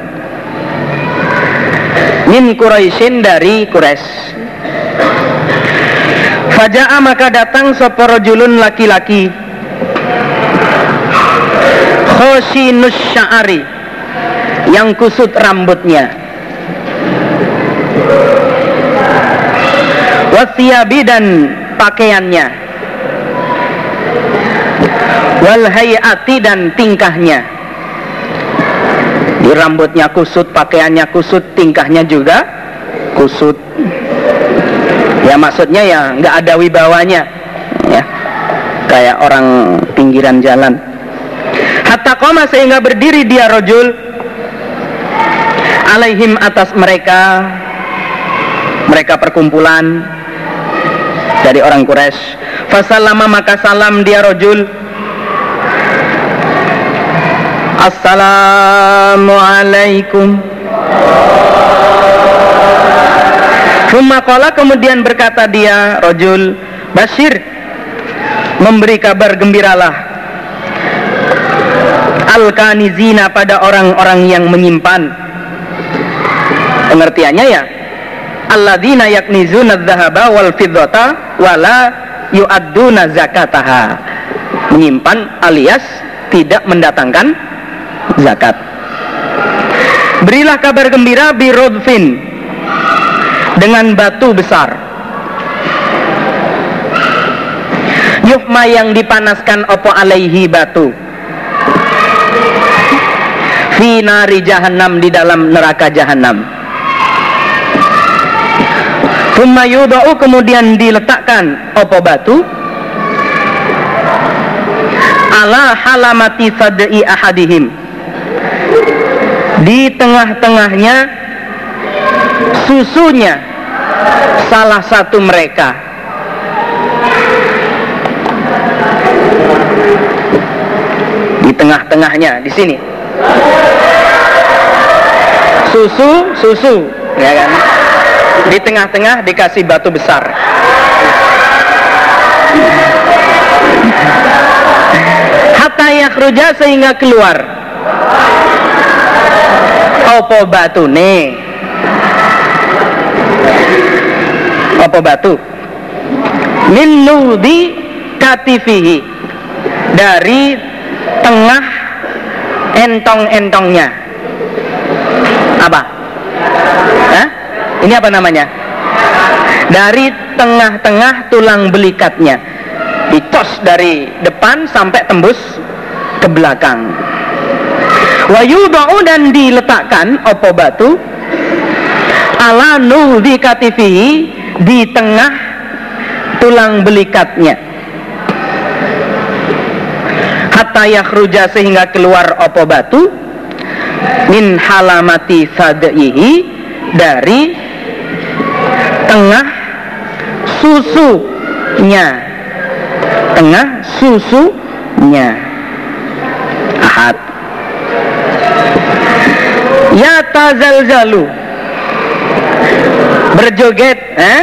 Min Quraisyin dari Quraisy. Faja'a maka datang sopo rojulun laki-laki. Khoshinus sya'ari. Yang kusut rambutnya. Wasiyabi dan pakaiannya. Wal hayati dan tingkahnya rambutnya kusut pakaiannya kusut tingkahnya juga kusut ya maksudnya ya nggak ada wibawanya ya kayak orang pinggiran jalan hatta koma sehingga berdiri dia rojul alaihim atas mereka mereka perkumpulan dari orang Quraisy. Fasalama maka salam dia rojul. Assalamualaikum. Sumakola kemudian berkata dia rojul Bashir memberi kabar gembiralah. Al-Kanizina pada orang-orang yang menyimpan. Pengertiannya ya alladzina yaknizuna dzahaba wal fiddata wala yu'adduna zakataha. Menyimpan alias tidak mendatangkan zakat. Berilah kabar gembira birodfin dengan batu besar. Yuhma yang dipanaskan opo alaihi batu. Fi nari jahannam di dalam neraka jahannam. Thumma yudau kemudian diletakkan opo batu. Ala halamati sad'i ahadihim di tengah-tengahnya susunya salah satu mereka. Di tengah-tengahnya di sini. Susu susu ya kan? Di tengah-tengah dikasih batu besar. Hatta yakhruja sehingga keluar batu nih opo batu min nudi katifihi dari tengah entong-entongnya apa? Hah? Ini apa namanya? Dari tengah-tengah tulang belikatnya. Dicos dari depan sampai tembus ke belakang. Wayudau dan diletakkan opo batu? Ala nuldi katifihi di tengah tulang belikatnya. Hatta yakhruja sehingga keluar opo batu min halamati sadaihi dari tengah susunya. Tengah susunya. Ahad tazalzalu berjoget eh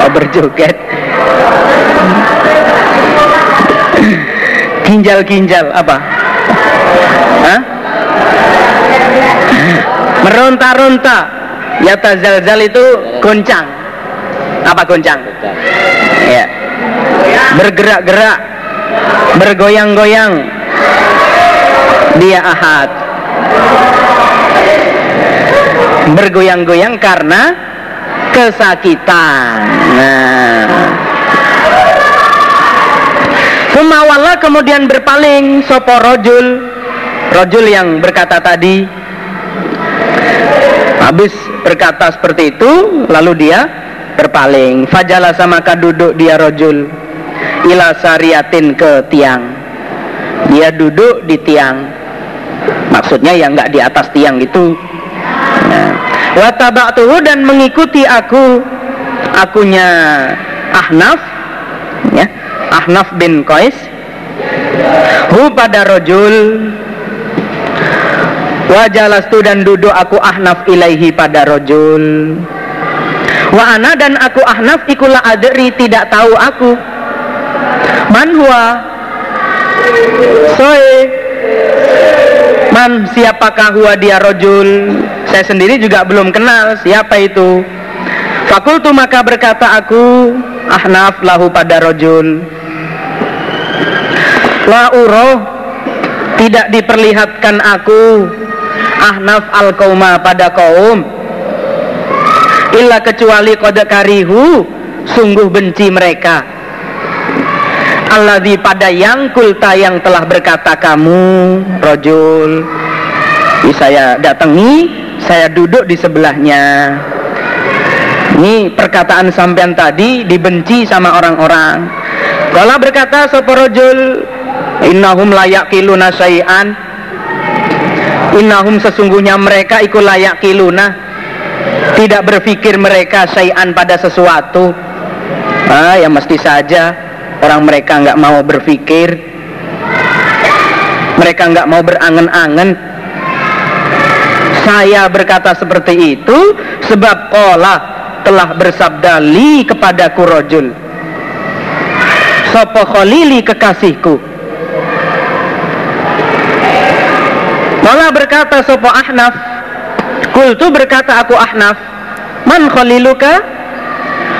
oh, berjoget ginjal-ginjal apa Hah? meronta-ronta Ya tazalzal itu goncang. Apa goncang? Ya. Bergerak-gerak, bergoyang-goyang. Dia ahad. Bergoyang-goyang karena kesakitan. Nah. Sumawala kemudian berpaling sopo rojul Rojul yang berkata tadi Habis berkata seperti itu, lalu dia berpaling. Fajalah sama duduk dia rojul ila sariatin ke tiang. Dia duduk di tiang. Maksudnya ya nggak di atas tiang itu. Watabaktuhu dan mengikuti aku, akunya Ahnaf, ya, Ahnaf bin Qais. Hu pada rojul. Wajalastu dan duduk aku ahnaf ilaihi pada rojul. Wa ana dan aku ahnaf ikulah adri tidak tahu aku. Man huwa? Soe. Man siapakah huwa dia rojul saya sendiri juga belum kenal siapa itu. Fakultu maka berkata aku ahnaf lahu pada rojul la uroh tidak diperlihatkan aku. Ahnaf al kauma pada kaum. Illa kecuali kode karihu sungguh benci mereka. Alladzi pada yang kulta yang telah berkata kamu rojul. Ini saya datangi saya duduk di sebelahnya. Ini perkataan sampean tadi dibenci sama orang-orang. Kalau berkata soporojul innahum layak kiluna syai'an. Innahum sesungguhnya mereka ikut layak kiluna tidak berpikir mereka syai'an pada sesuatu. Ah, ya mesti saja orang mereka nggak mau berpikir. Mereka nggak mau berangan-angan saya berkata seperti itu sebab Allah telah bersabda li kepada kurojul sopo khalili kekasihku Allah berkata sopo ahnaf Kultu berkata aku Ahnaf, Man khaliluka?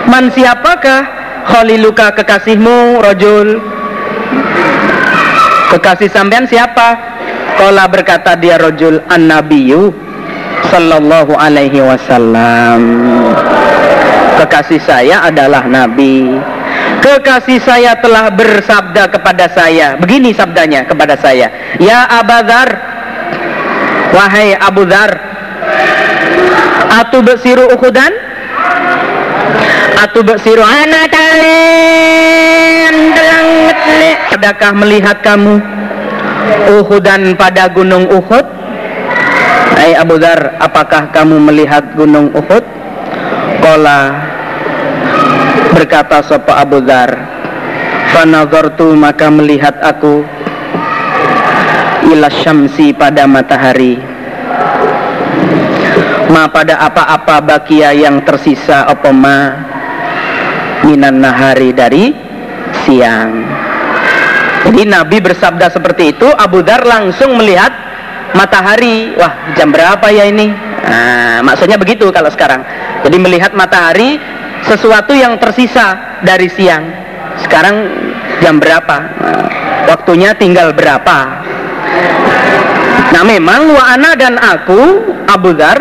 Man siapakah khaliluka kekasihmu, rojul? Kekasih sampean siapa? Kala berkata dia rojul an-nabiyu sallallahu alaihi wasallam. Kekasih saya adalah nabi. Kekasih saya telah bersabda kepada saya. Begini sabdanya kepada saya. Ya Abadar, wahai Abu Dhar, Atu besiru ukudan Atu besiru anak Adakah melihat kamu Uhudan pada gunung Uhud Hai Abu Dhar Apakah kamu melihat gunung Uhud? Kola Berkata sopa Abu Dhar Fanazortu maka melihat aku Ila syamsi pada matahari. Ma pada apa-apa bakia yang tersisa apa ma? Minan nahari dari siang. Jadi Nabi bersabda seperti itu Abu Dhar langsung melihat matahari. Wah jam berapa ya ini? Nah, maksudnya begitu kalau sekarang. Jadi melihat matahari sesuatu yang tersisa dari siang. Sekarang jam berapa? Nah, waktunya tinggal berapa? Nah memang wa ana dan aku Abu Dhar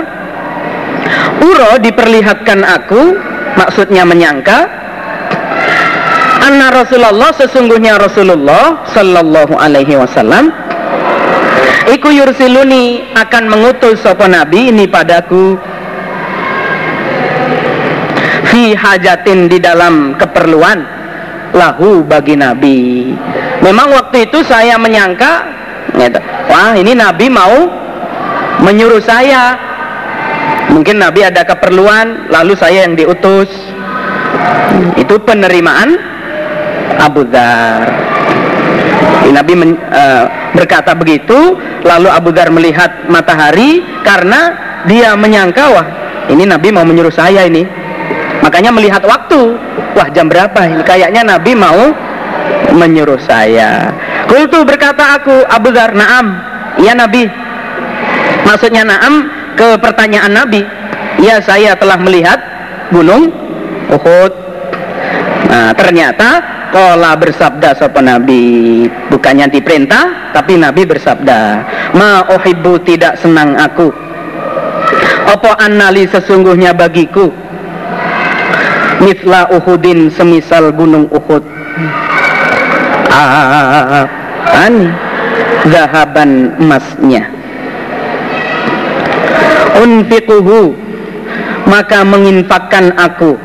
Uro diperlihatkan aku maksudnya menyangka anna Rasulullah sesungguhnya Rasulullah sallallahu alaihi wasallam iku yursiluni akan mengutus sapa nabi ini padaku. Fi hajatin di dalam keperluan lahu bagi nabi. Memang waktu itu saya menyangka wah ini nabi mau menyuruh saya. Mungkin Nabi ada keperluan lalu saya yang diutus. Itu penerimaan Abu Dhar Nabi. Men, uh, berkata begitu lalu Abu Dhar melihat matahari karena dia menyangka wah ini Nabi mau menyuruh saya ini. Makanya melihat waktu wah jam berapa ini? Kayaknya Nabi mau menyuruh saya. Kultu berkata aku Abu Dhar naam. Iya Nabi. Maksudnya naam ke pertanyaan Nabi. Ya saya telah melihat gunung Uhud nah ternyata Kola bersabda sopa Nabi? Bukannya diperintah Tapi Nabi bersabda Ma ohibbu tidak senang aku. Opo anali sesungguhnya bagiku? Mithla Uhudin semisal gunung Uhud Ah, ani Zahaban emasnya unfiquhu maka menginfakkan aku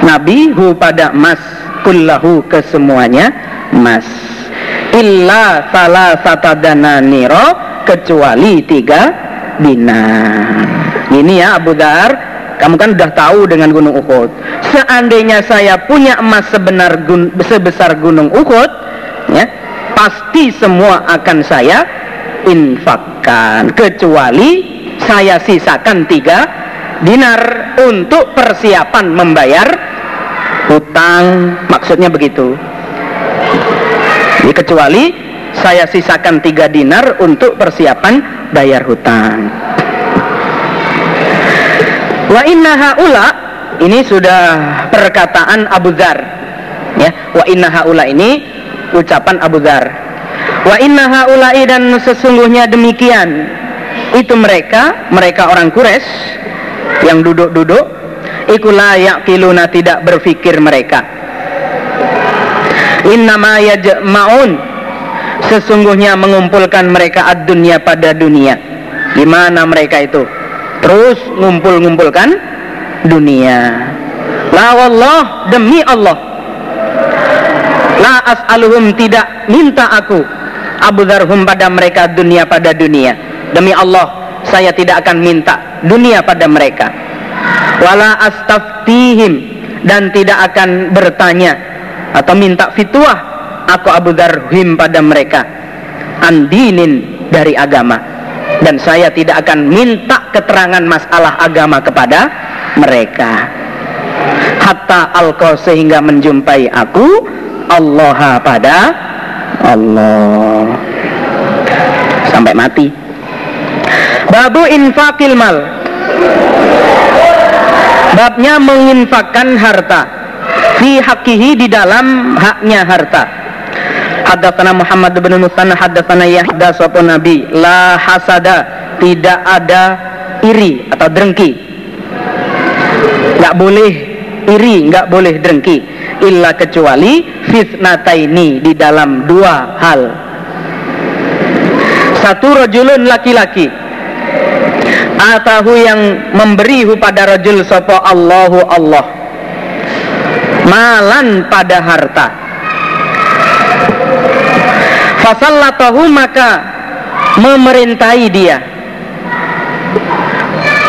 Nabi hu pada mas kullahu kesemuanya mas. Illa salah satadana niro kecuali tiga dinar ini ya Abu Dar kamu kan udah tahu dengan gunung Uhud. Seandainya saya punya emas sebenar gun, sebesar gunung Uhud ya pasti semua akan saya infakkan. Kecuali saya sisakan tiga dinar untuk persiapan membayar hutang maksudnya begitu. Jadi kecuali saya sisakan tiga dinar untuk persiapan bayar hutang. Wa inna haula ini sudah perkataan Abu Dhar ya. Wa inna haula ini ucapan Abu Dhar. Wa inna haula'i dan sesungguhnya demikian. Itu mereka mereka orang Quraisy yang duduk-duduk ikulah yaqiluna tidak berfikir mereka. Innama yajma'un sesungguhnya mengumpulkan mereka ad-dunya pada dunia. Gimana mereka itu? Terus ngumpul-ngumpulkan dunia. La wallah demi Allah. La as'aluhum tidak minta aku Abu Dharhum pada mereka dunia pada dunia. Demi Allah saya tidak akan minta dunia pada mereka wala astaftihim. Dan tidak akan bertanya atau minta fitwah aku Abu Dharhim pada mereka. Andinin dari agama. Dan saya tidak akan minta keterangan masalah agama kepada mereka. Hatta alqa sehingga menjumpai aku Allah pada Allah. Sampai mati. Babu infakil mal babnya menginfakkan harta. Fi hakihi di dalam haknya harta. Haddatsana Muhammad bin Musanna haddatsana Yahda sapa nabi. La hasada tidak ada iri atau dengki nggak boleh iri nggak boleh dengki illa kecuali fitnataini di dalam dua hal. Satu rajulun laki-laki atahu yang memberi pada rajul sopo Allahu Allah. Malan pada harta. Fasallatahu maka memerintahi dia.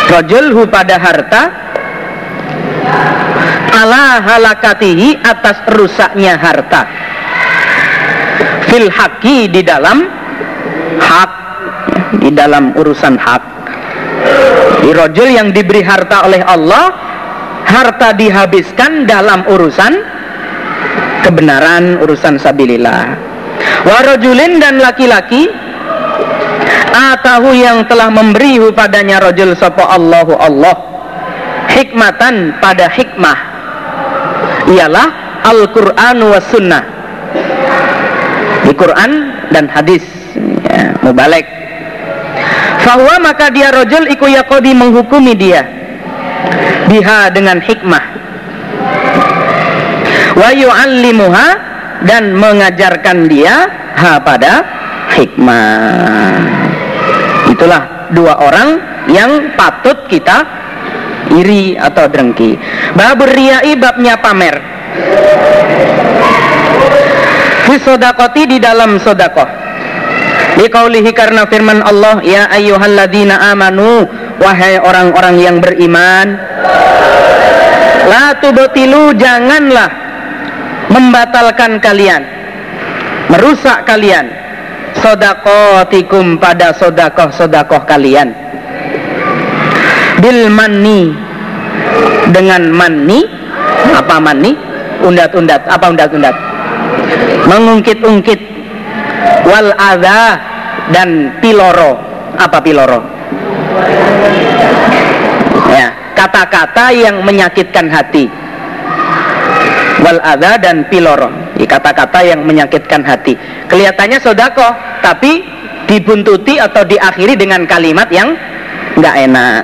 Rajulhu pada harta. Ala halakatihi atas rusaknya harta. Fil haki di dalam hak di dalam urusan hak di rojul yang diberi harta oleh Allah harta dihabiskan dalam urusan kebenaran urusan sabilillah. Warojulin dan laki-laki atahu yang telah memberi padanya rojul sopo Allahu Allah hikmatan pada hikmah. Ialah Al-Quran was sunnah. Di Quran dan hadis. Ya, mubalek bahwa maka dia rojul iku yakodi menghukumi dia. Biha dengan hikmah. Wa yu'allimuha dan mengajarkan dia ha pada hikmah. Itulah dua orang yang patut kita iri atau dengki babur riyai babnya pamer. Fi sodakoti di dalam sodakoh Dikaulihi karena firman Allah Ya ayyuhalladzina amanu Wahai orang-orang yang beriman La tubtilu janganlah Membatalkan kalian Merusak kalian Sodakotikum pada sodakoh-sodakoh kalian Bil manni Dengan manni Apa manni? Undat-undat Apa undat-undat? Mengungkit-ungkit wal adha dan piloro. Apa piloro? Ya kata-kata yang menyakitkan hati. Wal adha dan piloro. Kata-kata yang menyakitkan hati. Kelihatannya sodako tapi dibuntuti atau diakhiri dengan kalimat yang nggak enak.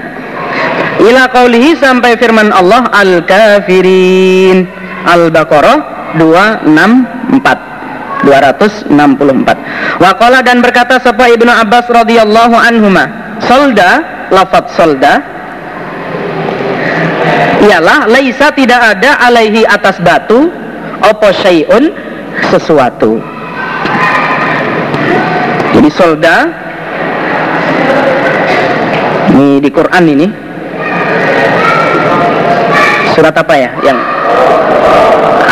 Ila sampai firman Allah al kafirin. Al baqarah 264 264 Waqala dan berkata sapa Ibnu Abbas radhiyallahu anhuma solda lafat solda ialah laisa tidak ada alaihi atas batu opo syai'un sesuatu. Jadi solda ini di Quran ini surat apa ya yang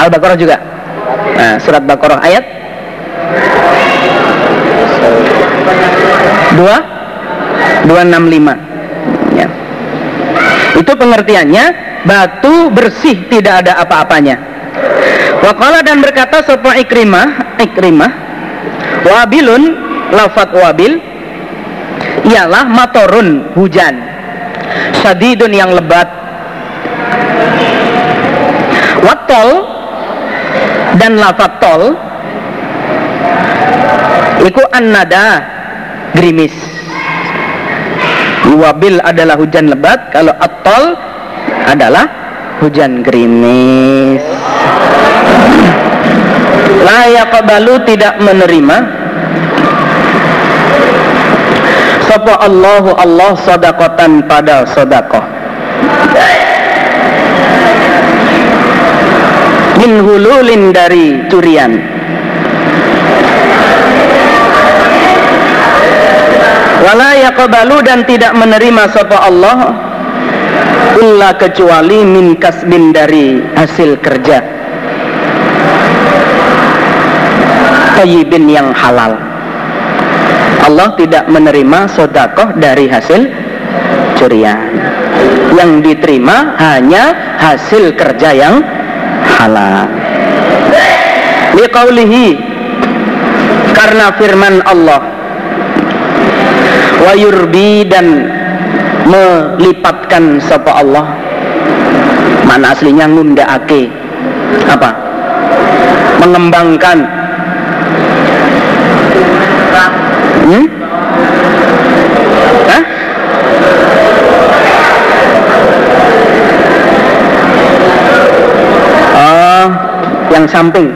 Al-Baqarah juga Nah, surat Baqarah ayat 2 265 ya. Itu pengertiannya batu bersih tidak ada apa-apanya. Wakala dan berkata sopa ikrimah, ikrimah, wabilun, lafat wabil, ialah matorun hujan, sadidun yang lebat, watol dan lafat tol, iku an-nada gerimis. Wabil adalah hujan lebat kalau atol adalah hujan gerimis. Layak balu tidak menerima. Sapa Allahu Allah sodakotan pada sodakoh min hululin dari curian wala yaqbalu dan tidak menerima sapa Allah illa kecuali min kasbin dari hasil kerja. Tayyibin yang halal. Allah tidak menerima sodakoh dari hasil curian. Yang diterima hanya hasil kerja yang halal liqaulihi. Karena firman Allah. Wayurbi dan melipatkan sapa Allah. Mana aslinya ake apa? Mengembangkan. Hmm? Yang samping.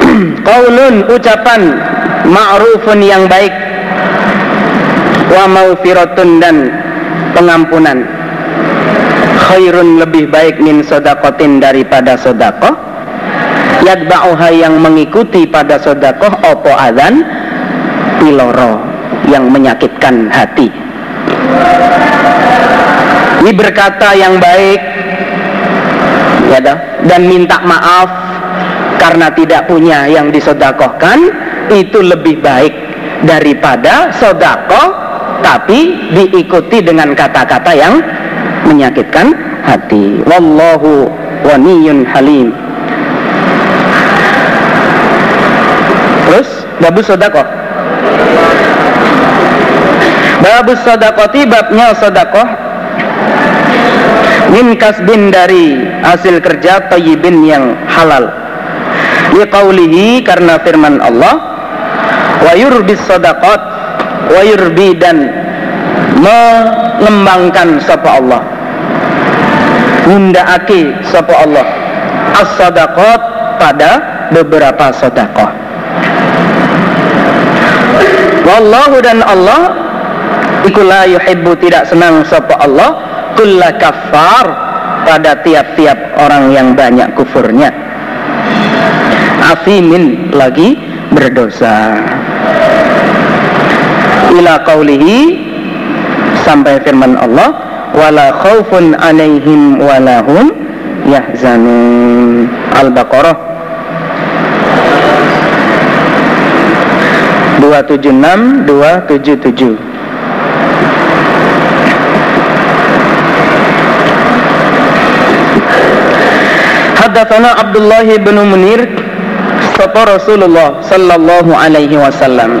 Qaulun ucapan ma'rufun yang baik. Wa maufiratun dan pengampunan. Khairun lebih baik min sodakotin daripada sodakoh. Yadba'uha yang mengikuti pada sodakoh opo adhan piloro yang menyakitkan hati. Ini berkata yang baik ya dan minta maaf karena tidak punya yang disodakohkan itu lebih baik daripada sodakoh tapi diikuti dengan kata-kata yang menyakitkan hati. Wallahu waniyun halim. Terus babu sodako. Babu sodakoti babnya sodako min kasbin dari hasil kerja tayyibin yang halal. Liqaulihi karena firman Allah wa yurbis sodakot wa yurbi dan mengembangkan sapa Allah. Ngundaake sapa Allah as-sadaqat pada beberapa sedekah. Wallahu dan Allah iku la yuhibbu tidak senang sapa Allah kulla kafar pada tiap-tiap orang yang banyak kufurnya. Afimin lagi berdosa. Ila qawlihi sampai firman Allah wala khaufun alaihim wala hum yahzanun. Al-Baqarah. 276 277 Haddatsana Abdullah bin Munir Sapa Rasulullah sallallahu alaihi wasallam.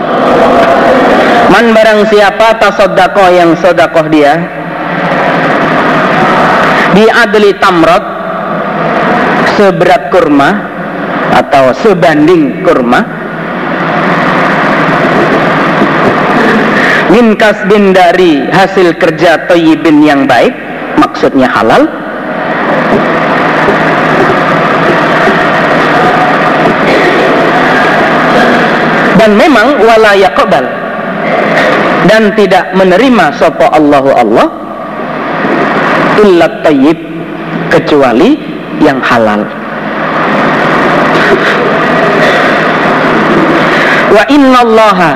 Man barang siapa tasodakoh yang sodakoh dia Di adli tamrot Seberat kurma Atau sebanding kurma Min kasbin dari hasil kerja toyibin yang baik Maksudnya halal dan memang wala yaqbal. Dan tidak menerima sopo Allahu Allah illa tayyib kecuali yang halal. Wa inna allaha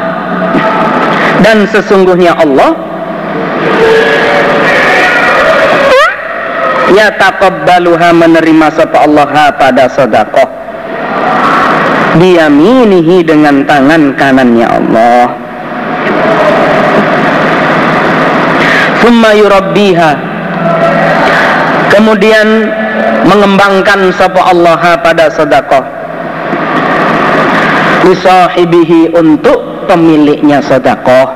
dan sesungguhnya Allah ya taqabbaluha menerima sopo Allah pada sodakoh diyaminihi dengan tangan kanannya Allah. Yurabbiha. Kemudian mengembangkan sapa Allah pada sedekah. Lisahibihi untuk pemiliknya sedekah.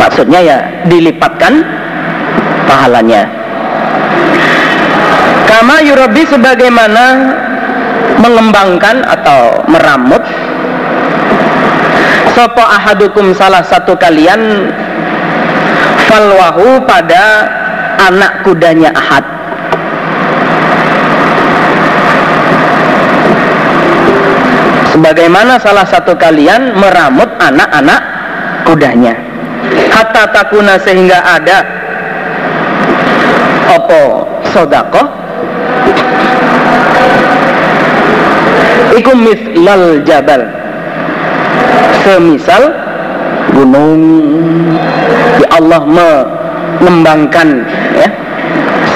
Maksudnya ya dilipatkan pahalanya kama yurabi sebagaimana mengembangkan atau meramut? Sopo ahadukum salah satu kalian falwahu pada anak kudanya ahad. Sebagaimana salah satu kalian meramut anak-anak kudanya. Hatta takuna sehingga ada opo sodako ikum mislal jabal. Semisal gunung ya Allah mengembangkan ya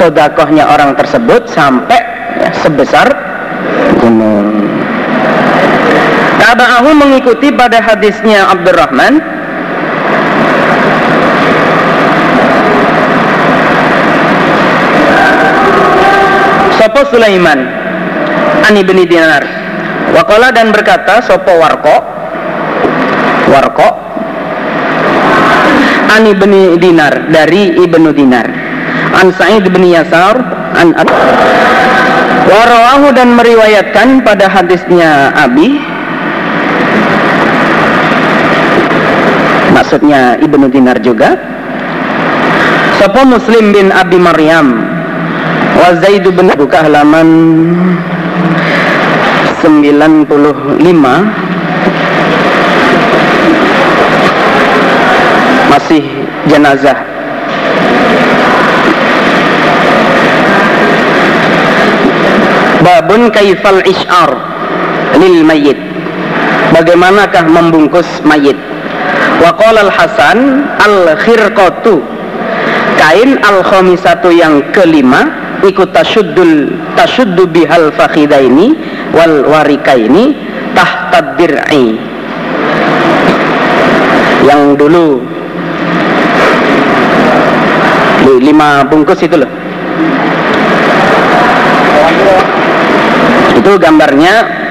sodakohnya orang tersebut sampai ya, sebesar gunung. Taba'ahu mengikuti pada hadisnya Abdurrahman Sopo Sulaiman Ani bin Dinar. Wakola dan berkata Sopo Warko Warko Ani bin Dinar dari Ibnu Dinar. An Sa'id bin Yasar An Warawahu dan meriwayatkan pada hadisnya Abi. Maksudnya Ibnu Dinar juga. Sopo Muslim bin Abi Maryam Wa Zaid bin buka halaman 95 masih jenazah. Babun kaifal ish'ar lil mayit. Bagaimanakah membungkus mayit? Wa al hasan al khirqatu kain al khamisatu yang kelima ikut tasyuddul tasyuddu bihal fakhidaini wal warikaini tahta dir'i yang dulu. Lima bungkus itu loh. Itu gambarnya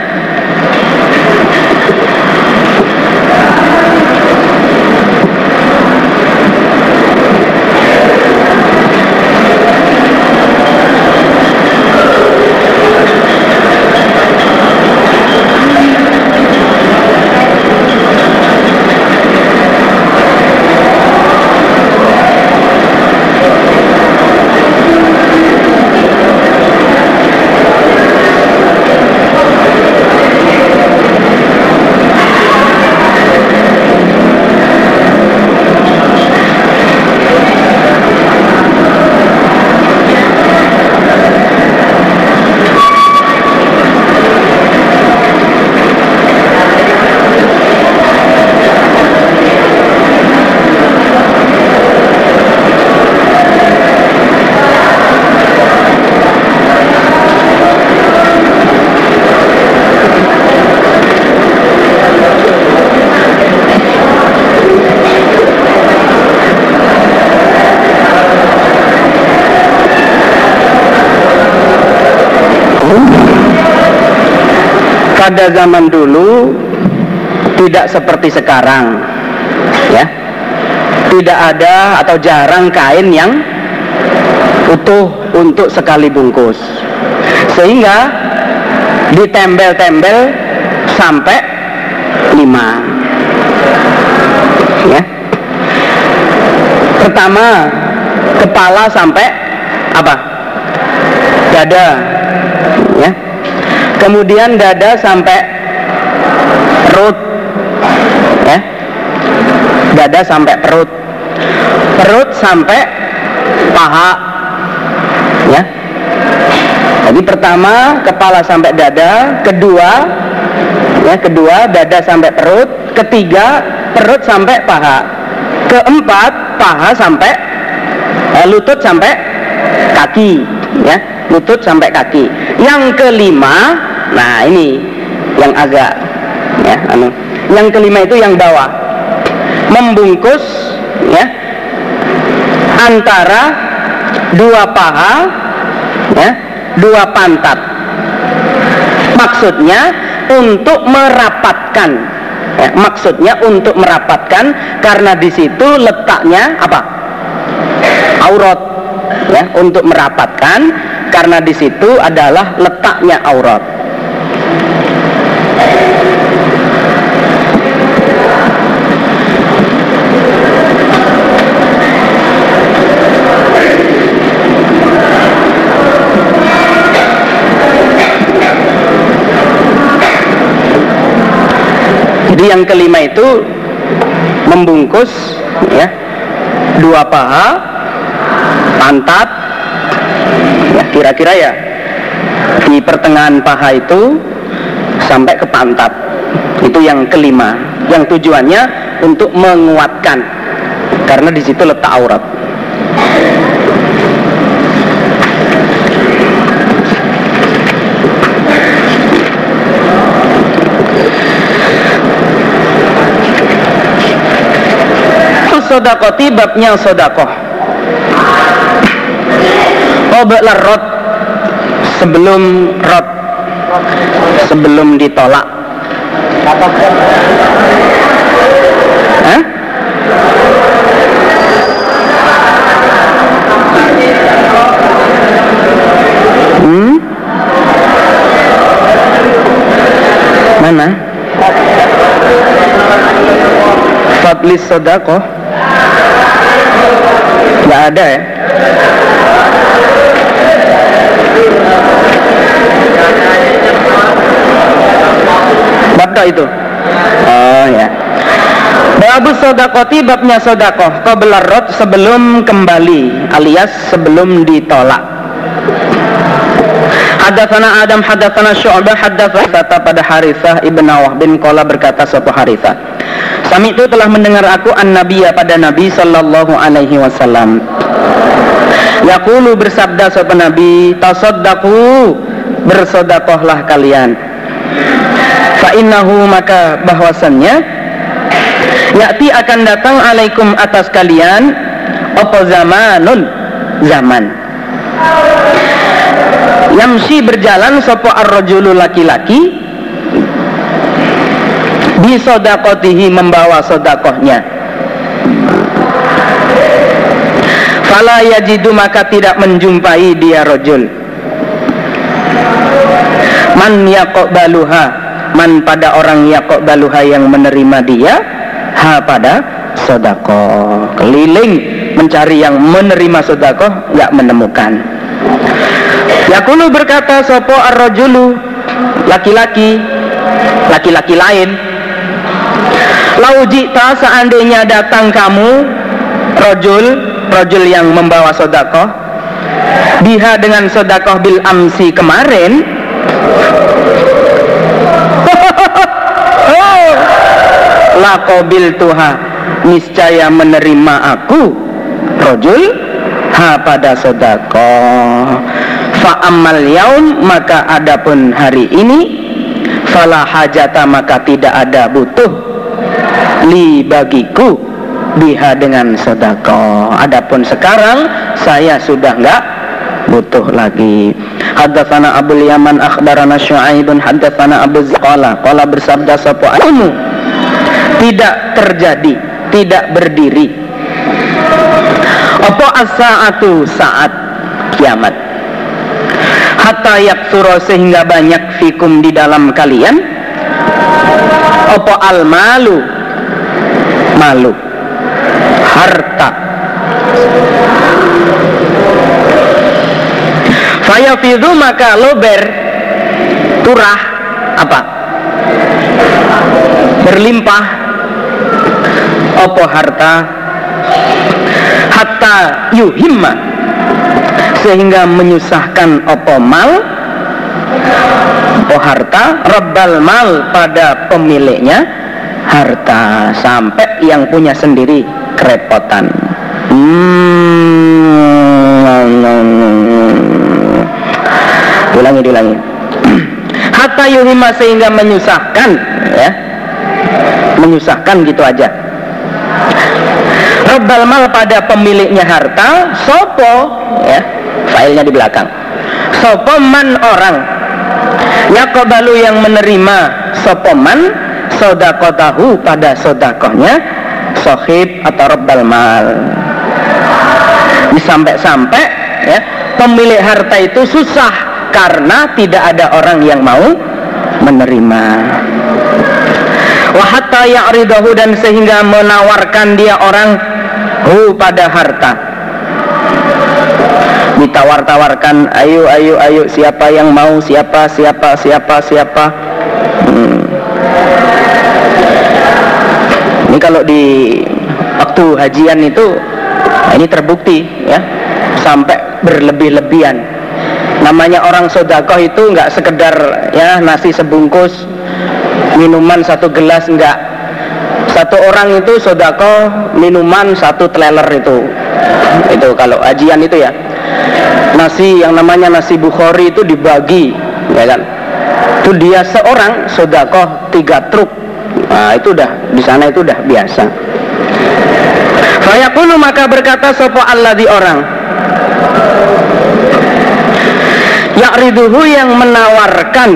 pada zaman dulu tidak seperti sekarang ya. Tidak ada atau jarang kain yang utuh untuk sekali bungkus. Sehingga ditembel-tembel sampai lima ya. Pertama kepala sampai apa? Dada kemudian dada sampai perut. Ya. Dada sampai perut. Perut sampai paha. Ya. Jadi pertama kepala sampai dada kedua ya kedua dada sampai perut ketiga perut sampai paha keempat paha sampai eh, lutut sampai kaki ya lutut sampai kaki. Yang kelima nah ini yang agak ya anu. Yang kelima itu yang bawah. Membungkus ya antara dua paha ya dua pantat. Maksudnya untuk merapatkan ya, maksudnya untuk merapatkan karena di situ letaknya apa? Aurat ya untuk merapatkan karena di situ adalah letaknya aurat Jadi yang kelima itu membungkus ya dua paha, pantat, ya kira-kira ya di pertengahan paha itu sampai ke pantat. Itu yang kelima. Yang tujuannya untuk menguatkan karena di situ letak aurat. Sodakoti babnya sodakoh Qobla rot sebelum rot sebelum ditolak? Hmm? Mana? Fadlis sodakoh nggak ada ya? Babda itu? Oh ya. Babu sodakoti babnya sodakoh. Kobelarot sebelum kembali Alias sebelum ditolak. Hadatsana Adam hadatsana Syu'bah hadatsana pada Harithah ibn Nawah bin Qala berkata sapa Harithah Kami itu telah mendengar aku an nabiya pada Nabi sallallahu alaihi wasallam. Yaqulu bersabda sapa Nabi tasaddaqu bersedekahlah kalian. Fa innahu maka bahwasannya yakti akan datang alaikum atas kalian apa zamanun? Zaman. Yamsi berjalan sopo ar-rajulu laki-laki bisodakotihi membawa sodakohnya. Fala yajidu maka tidak menjumpai dia rojul. Man baluha man pada orang baluha yang menerima dia ha pada sodako keliling mencari yang menerima sodako ya menemukan. Yakulu berkata sopo ar-rajulu laki-laki laki-laki lain Laujita seandainya datang kamu rojul rojul yang membawa sodako biha dengan sodakoh bil amsi kemarin. Lakobil tuha niscaya menerima aku rojul ha pada sodako fa amal yaum maka adapun hari ini fala hajata maka tidak ada butuh li bagiku. Biha dengan sedekah. Adapun sekarang saya sudah enggak butuh lagi. Haddatsana Abu Yaman akhbarana Syu'aibun haddatsana Abu Zaqala qala bersabda sapa ilmu? Tidak terjadi tidak berdiri. Apa as-saatu? Saat kiamat. Hatta yaksuro sehingga banyak fikum di dalam kalian. Apa al malu. Harta. Fayafidu maka lober turah apa? Berlimpah. Opo harta? Hatta yuhimma. Sehingga menyusahkan opo mal? Opo harta? Rabbal mal pada pemiliknya harta sampai yang punya sendiri kerepotan. Hmm. ulangi diulangi. Hatta yuhima sehingga menyusahkan ya. Menyusahkan gitu aja. Robbal mal pada pemiliknya harta sopo ya filenya di belakang. Sopo man orang. Yakobalu yang menerima sopo man sodakotahu pada sodakohnya sohib atau robbal mal. Sampai-sampai ya pemilik harta itu susah karena tidak ada orang yang mau menerima. Wahatta ya'ridahu dan sehingga menawarkan dia orang hu pada harta. Ditawar-tawarkan ayo ayo ayo siapa yang mau? Siapa siapa siapa siapa? Hmm. Ini kalau di waktu hajian itu ini terbukti ya. Sampai berlebih-lebihan. Namanya orang sodakoh itu nggak sekedar ya nasi sebungkus minuman satu gelas enggak satu orang itu sodako minuman satu teleler itu. Itu kalau ajian itu ya. Nasi yang namanya nasi bukhori itu dibagi ya kan itu dia seorang sodako tiga truk. Nah itu udah di sana itu udah biasa. Fayaqulu maka berkata sopo Allah di orang? Ya'riduhu yang menawarkan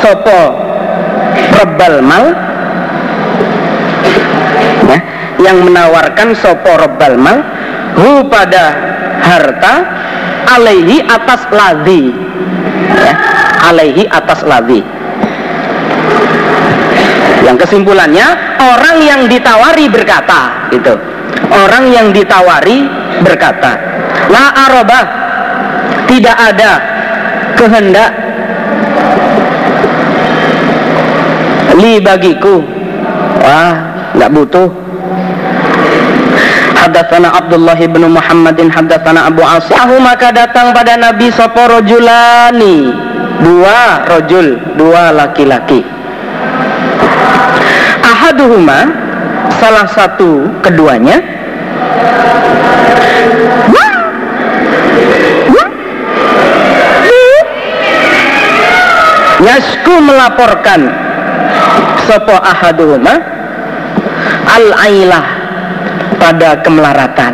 sopo rebal mal. Ya, yang menawarkan sopo rebal mal. Hu pada harta alaihi atas ladhi alaihi atas ladhi yang kesimpulannya orang yang ditawari berkata gitu. Orang yang ditawari berkata la tidak ada kehendak li bagiku. Wah nggak butuh. Hadatsana Abdullah bin Muhammadin hadatsana Abu Asim maka datang pada Nabi sopo rojulani dua rojul dua laki-laki. Ahaduhuma salah satu keduanya. Yasku melaporkan sopo ahaduhuma al ailah pada kemelaratan.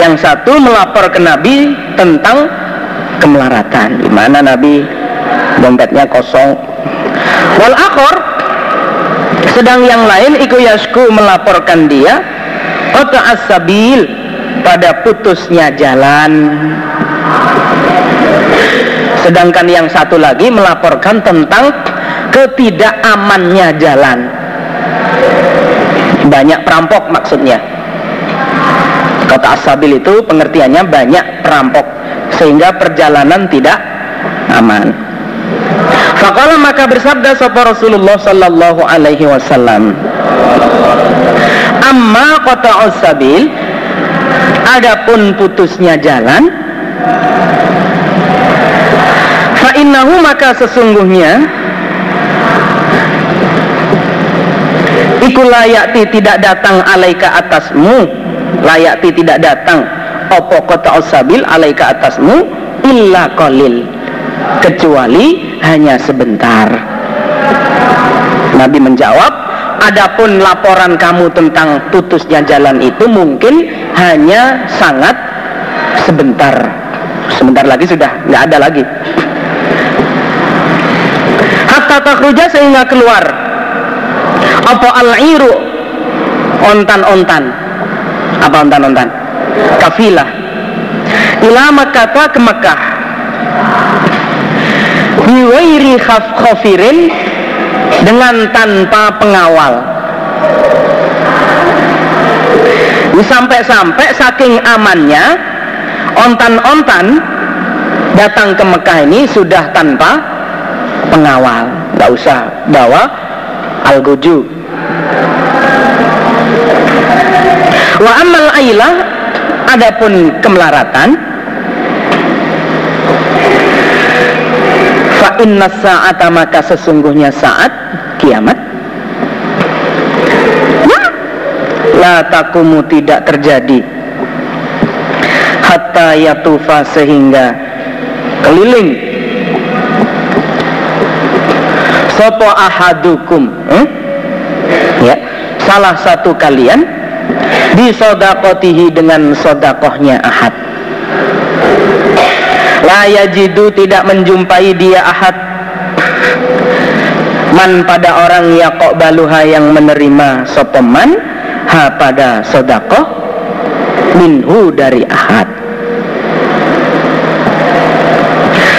Yang satu melapor ke Nabi tentang kemelaratan. Di mana Nabi dompetnya kosong. Wal akhor sedang yang lain iku yasku melaporkan dia kota asabil pada putusnya jalan. Sedangkan yang satu lagi melaporkan tentang ketidakamannya jalan. Banyak perampok maksudnya. Kata asabil itu pengertiannya banyak perampok sehingga perjalanan tidak aman Fakala maka bersabda sapa Rasulullah sallallahu alaihi wasallam Amma kota asabil Adapun putusnya jalan Fa innahu maka sesungguhnya iku layakti tidak datang alaika atasmu layakti tidak datang opo kota osabil alaika atasmu illa kolil kecuali hanya sebentar. Nabi menjawab Adapun laporan kamu tentang putusnya jalan itu mungkin hanya sangat sebentar. Sebentar lagi sudah nggak ada lagi. Hatta takhruja sehingga keluar. Apa al-iru? Ontan-ontan. Apa ontan-ontan? Kafilah. Ila Makkah ke Mekah biwairi khaf khafirin dengan tanpa pengawal. Sampai-sampai saking amannya ontan-ontan datang ke Mekah ini sudah tanpa pengawal. Nggak usah bawa al-guju wa amal ailah adapun kemelaratan inna sa'ata maka sesungguhnya saat kiamat. La takumu tidak terjadi. Hatta yatufa sehingga keliling. Sopo ahadukum hmm? ya. Salah satu kalian bisodakotihi dengan sodakohnya ahad la yajidu tidak menjumpai dia ahad. Man pada orang baluha yang menerima sopeman ha pada sodakoh minhu dari ahad.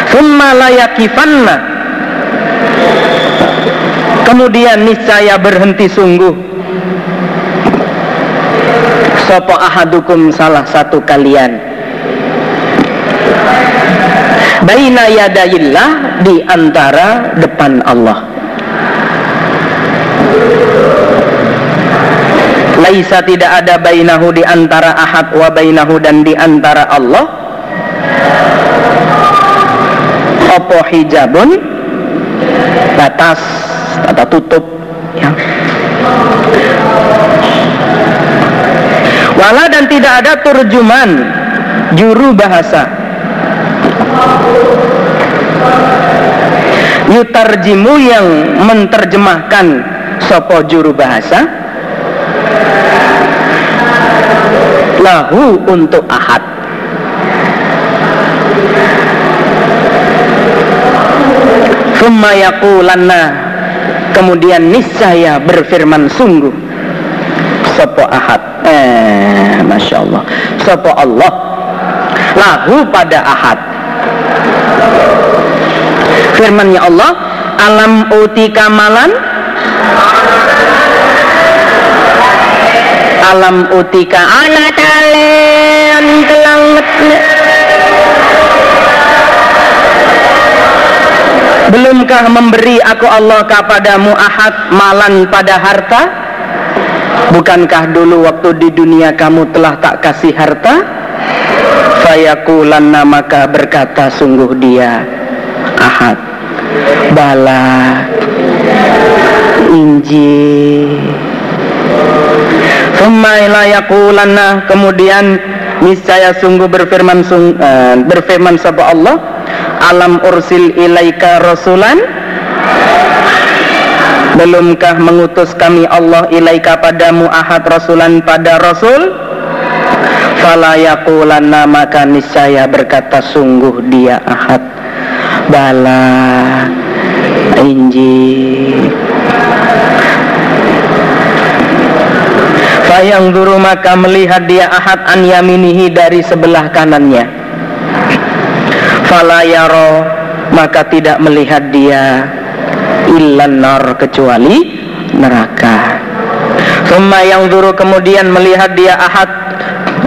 Summa layakifanna kemudian niscaya berhenti sungguh. Sopo ahadukum salah satu kalian baina yadayillah di antara depan Allah Laisa tidak ada bainahu di antara ahad wa bainahu dan di antara Allah Opo hijabun batas atau tutup ya. Wala dan tidak ada turjuman juru bahasa. Yutarjimu yang menerjemahkan sopo juru bahasa? Lahu untuk ahad. Summa kemudian niscaya berfirman sungguh. Sopo ahad. Eh masya Allah. Sopo Allah. Lahu pada ahad firmannya Allah alam uti kamalan alam utika anak talen Belumkah memberi aku Allah kepadamu ahad malan pada harta? Bukankah dulu waktu di dunia kamu telah tak kasih harta? Fayakulanna maka berkata sungguh dia Ahad Bala Inji Sumailayakulanna Kemudian niscaya sungguh berfirman sung, uh, berfirman sabda Allah Alam ursil ilaika rasulan Belumkah mengutus kami Allah ilaika padamu ahad rasulan pada rasul? Fala yaqulanna maka niscaya berkata sungguh dia ahad. Bala inji Fayang guru maka melihat dia ahad an yaminihi dari sebelah kanannya. Fala yaro maka tidak melihat dia illan nar kecuali neraka. Summa yang duru kemudian melihat dia ahad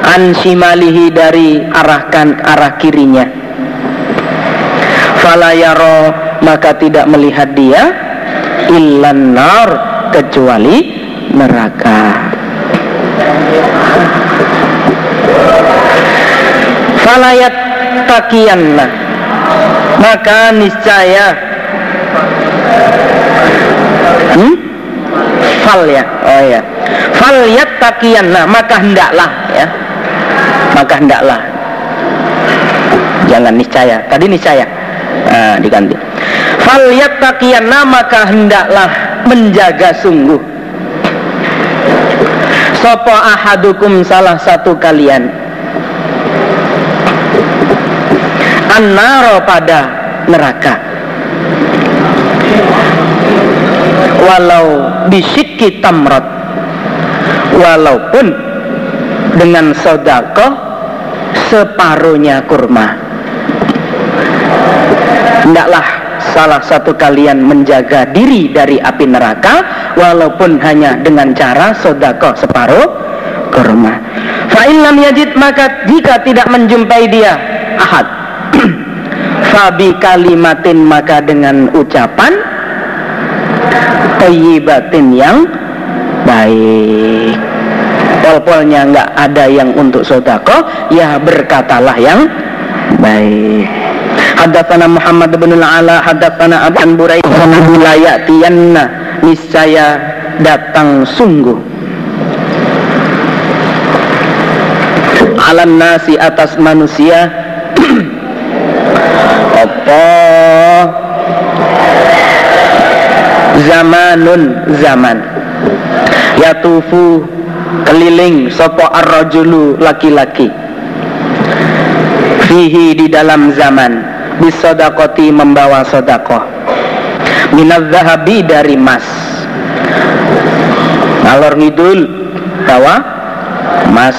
an shimalihi dari arahkan arah kirinya. Falayaro maka tidak melihat dia illan nar kecuali neraka. Falayat takiyanna maka niscaya hmm? fal ya? Oh ya fal takian nah maka hendaklah ya maka hendaklah jangan niscaya. Tadi niscaya. Nah, diganti. Fal takian nah maka hendaklah menjaga sungguh. Sopo ahadukum salah satu kalian? Annaro pada neraka. Walau bisikki tamrot walaupun dengan sodako separuhnya kurma. Hendaklah salah satu kalian menjaga diri dari api neraka walaupun hanya dengan cara sodako separuh kurma. Fa'ilam yajid maka jika tidak menjumpai dia ahad. Fabi kalimatin maka dengan ucapan tayyibatin yang baik pol-polnya nggak ada yang untuk sodako ya berkatalah yang baik. Hadatsana Muhammad bin Al-Ala hadatsana Abu la ya'tiyanna niscaya datang sungguh. Alam nasi atas manusia. Apa? Zamanun zaman. Yatufu keliling sopo ar-rajulu laki-laki. Fihi di dalam zaman bisodakoti membawa sodakoh. Minat zahabi dari mas. Ngalor ngidul bawa mas.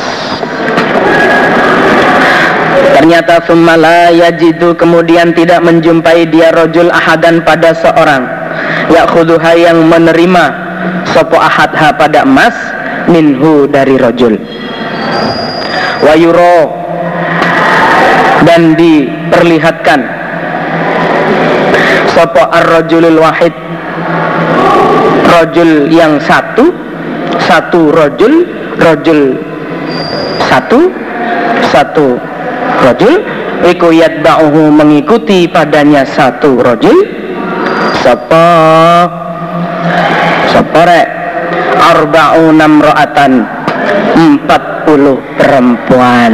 Ternyata sumala yajidu kemudian tidak menjumpai dia rojul ahadan pada seorang. Yakhuduha yang menerima sopo ahadha pada emas minhu dari rojul wayuro dan diperlihatkan. Sopo ar-rajulul wahid. Rojul yang satu satu rojul rojul satu satu rojul iku yatba'uhu mengikuti padanya satu rojul sopo sopo rek arba'una mra'atan 40 perempuan.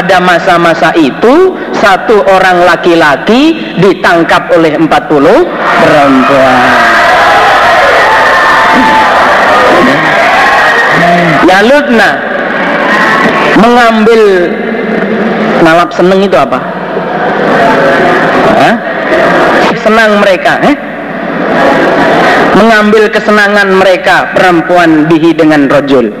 Pada masa-masa itu satu orang laki-laki ditangkap oleh 40 perempuan. Yaludna mengambil nalap seneng itu apa? Hah? Senang mereka, eh? Mengambil kesenangan mereka perempuan bihi dengan rojul.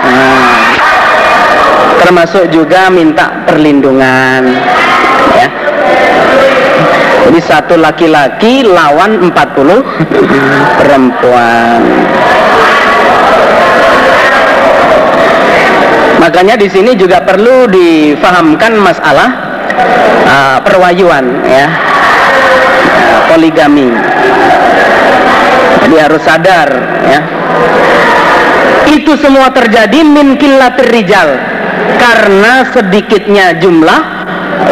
Nah, termasuk juga minta perlindungan ya jadi satu laki-laki lawan 40 perempuan. Makanya di sini juga perlu difahamkan masalah uh, perwayuan ya. Uh, poligami. Jadi harus sadar ya. Itu semua terjadi min rijal karena sedikitnya jumlah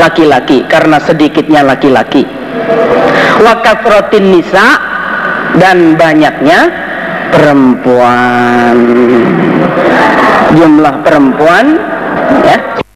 laki-laki, karena sedikitnya laki-laki wakafrotin nisa dan banyaknya perempuan. Jumlah perempuan ya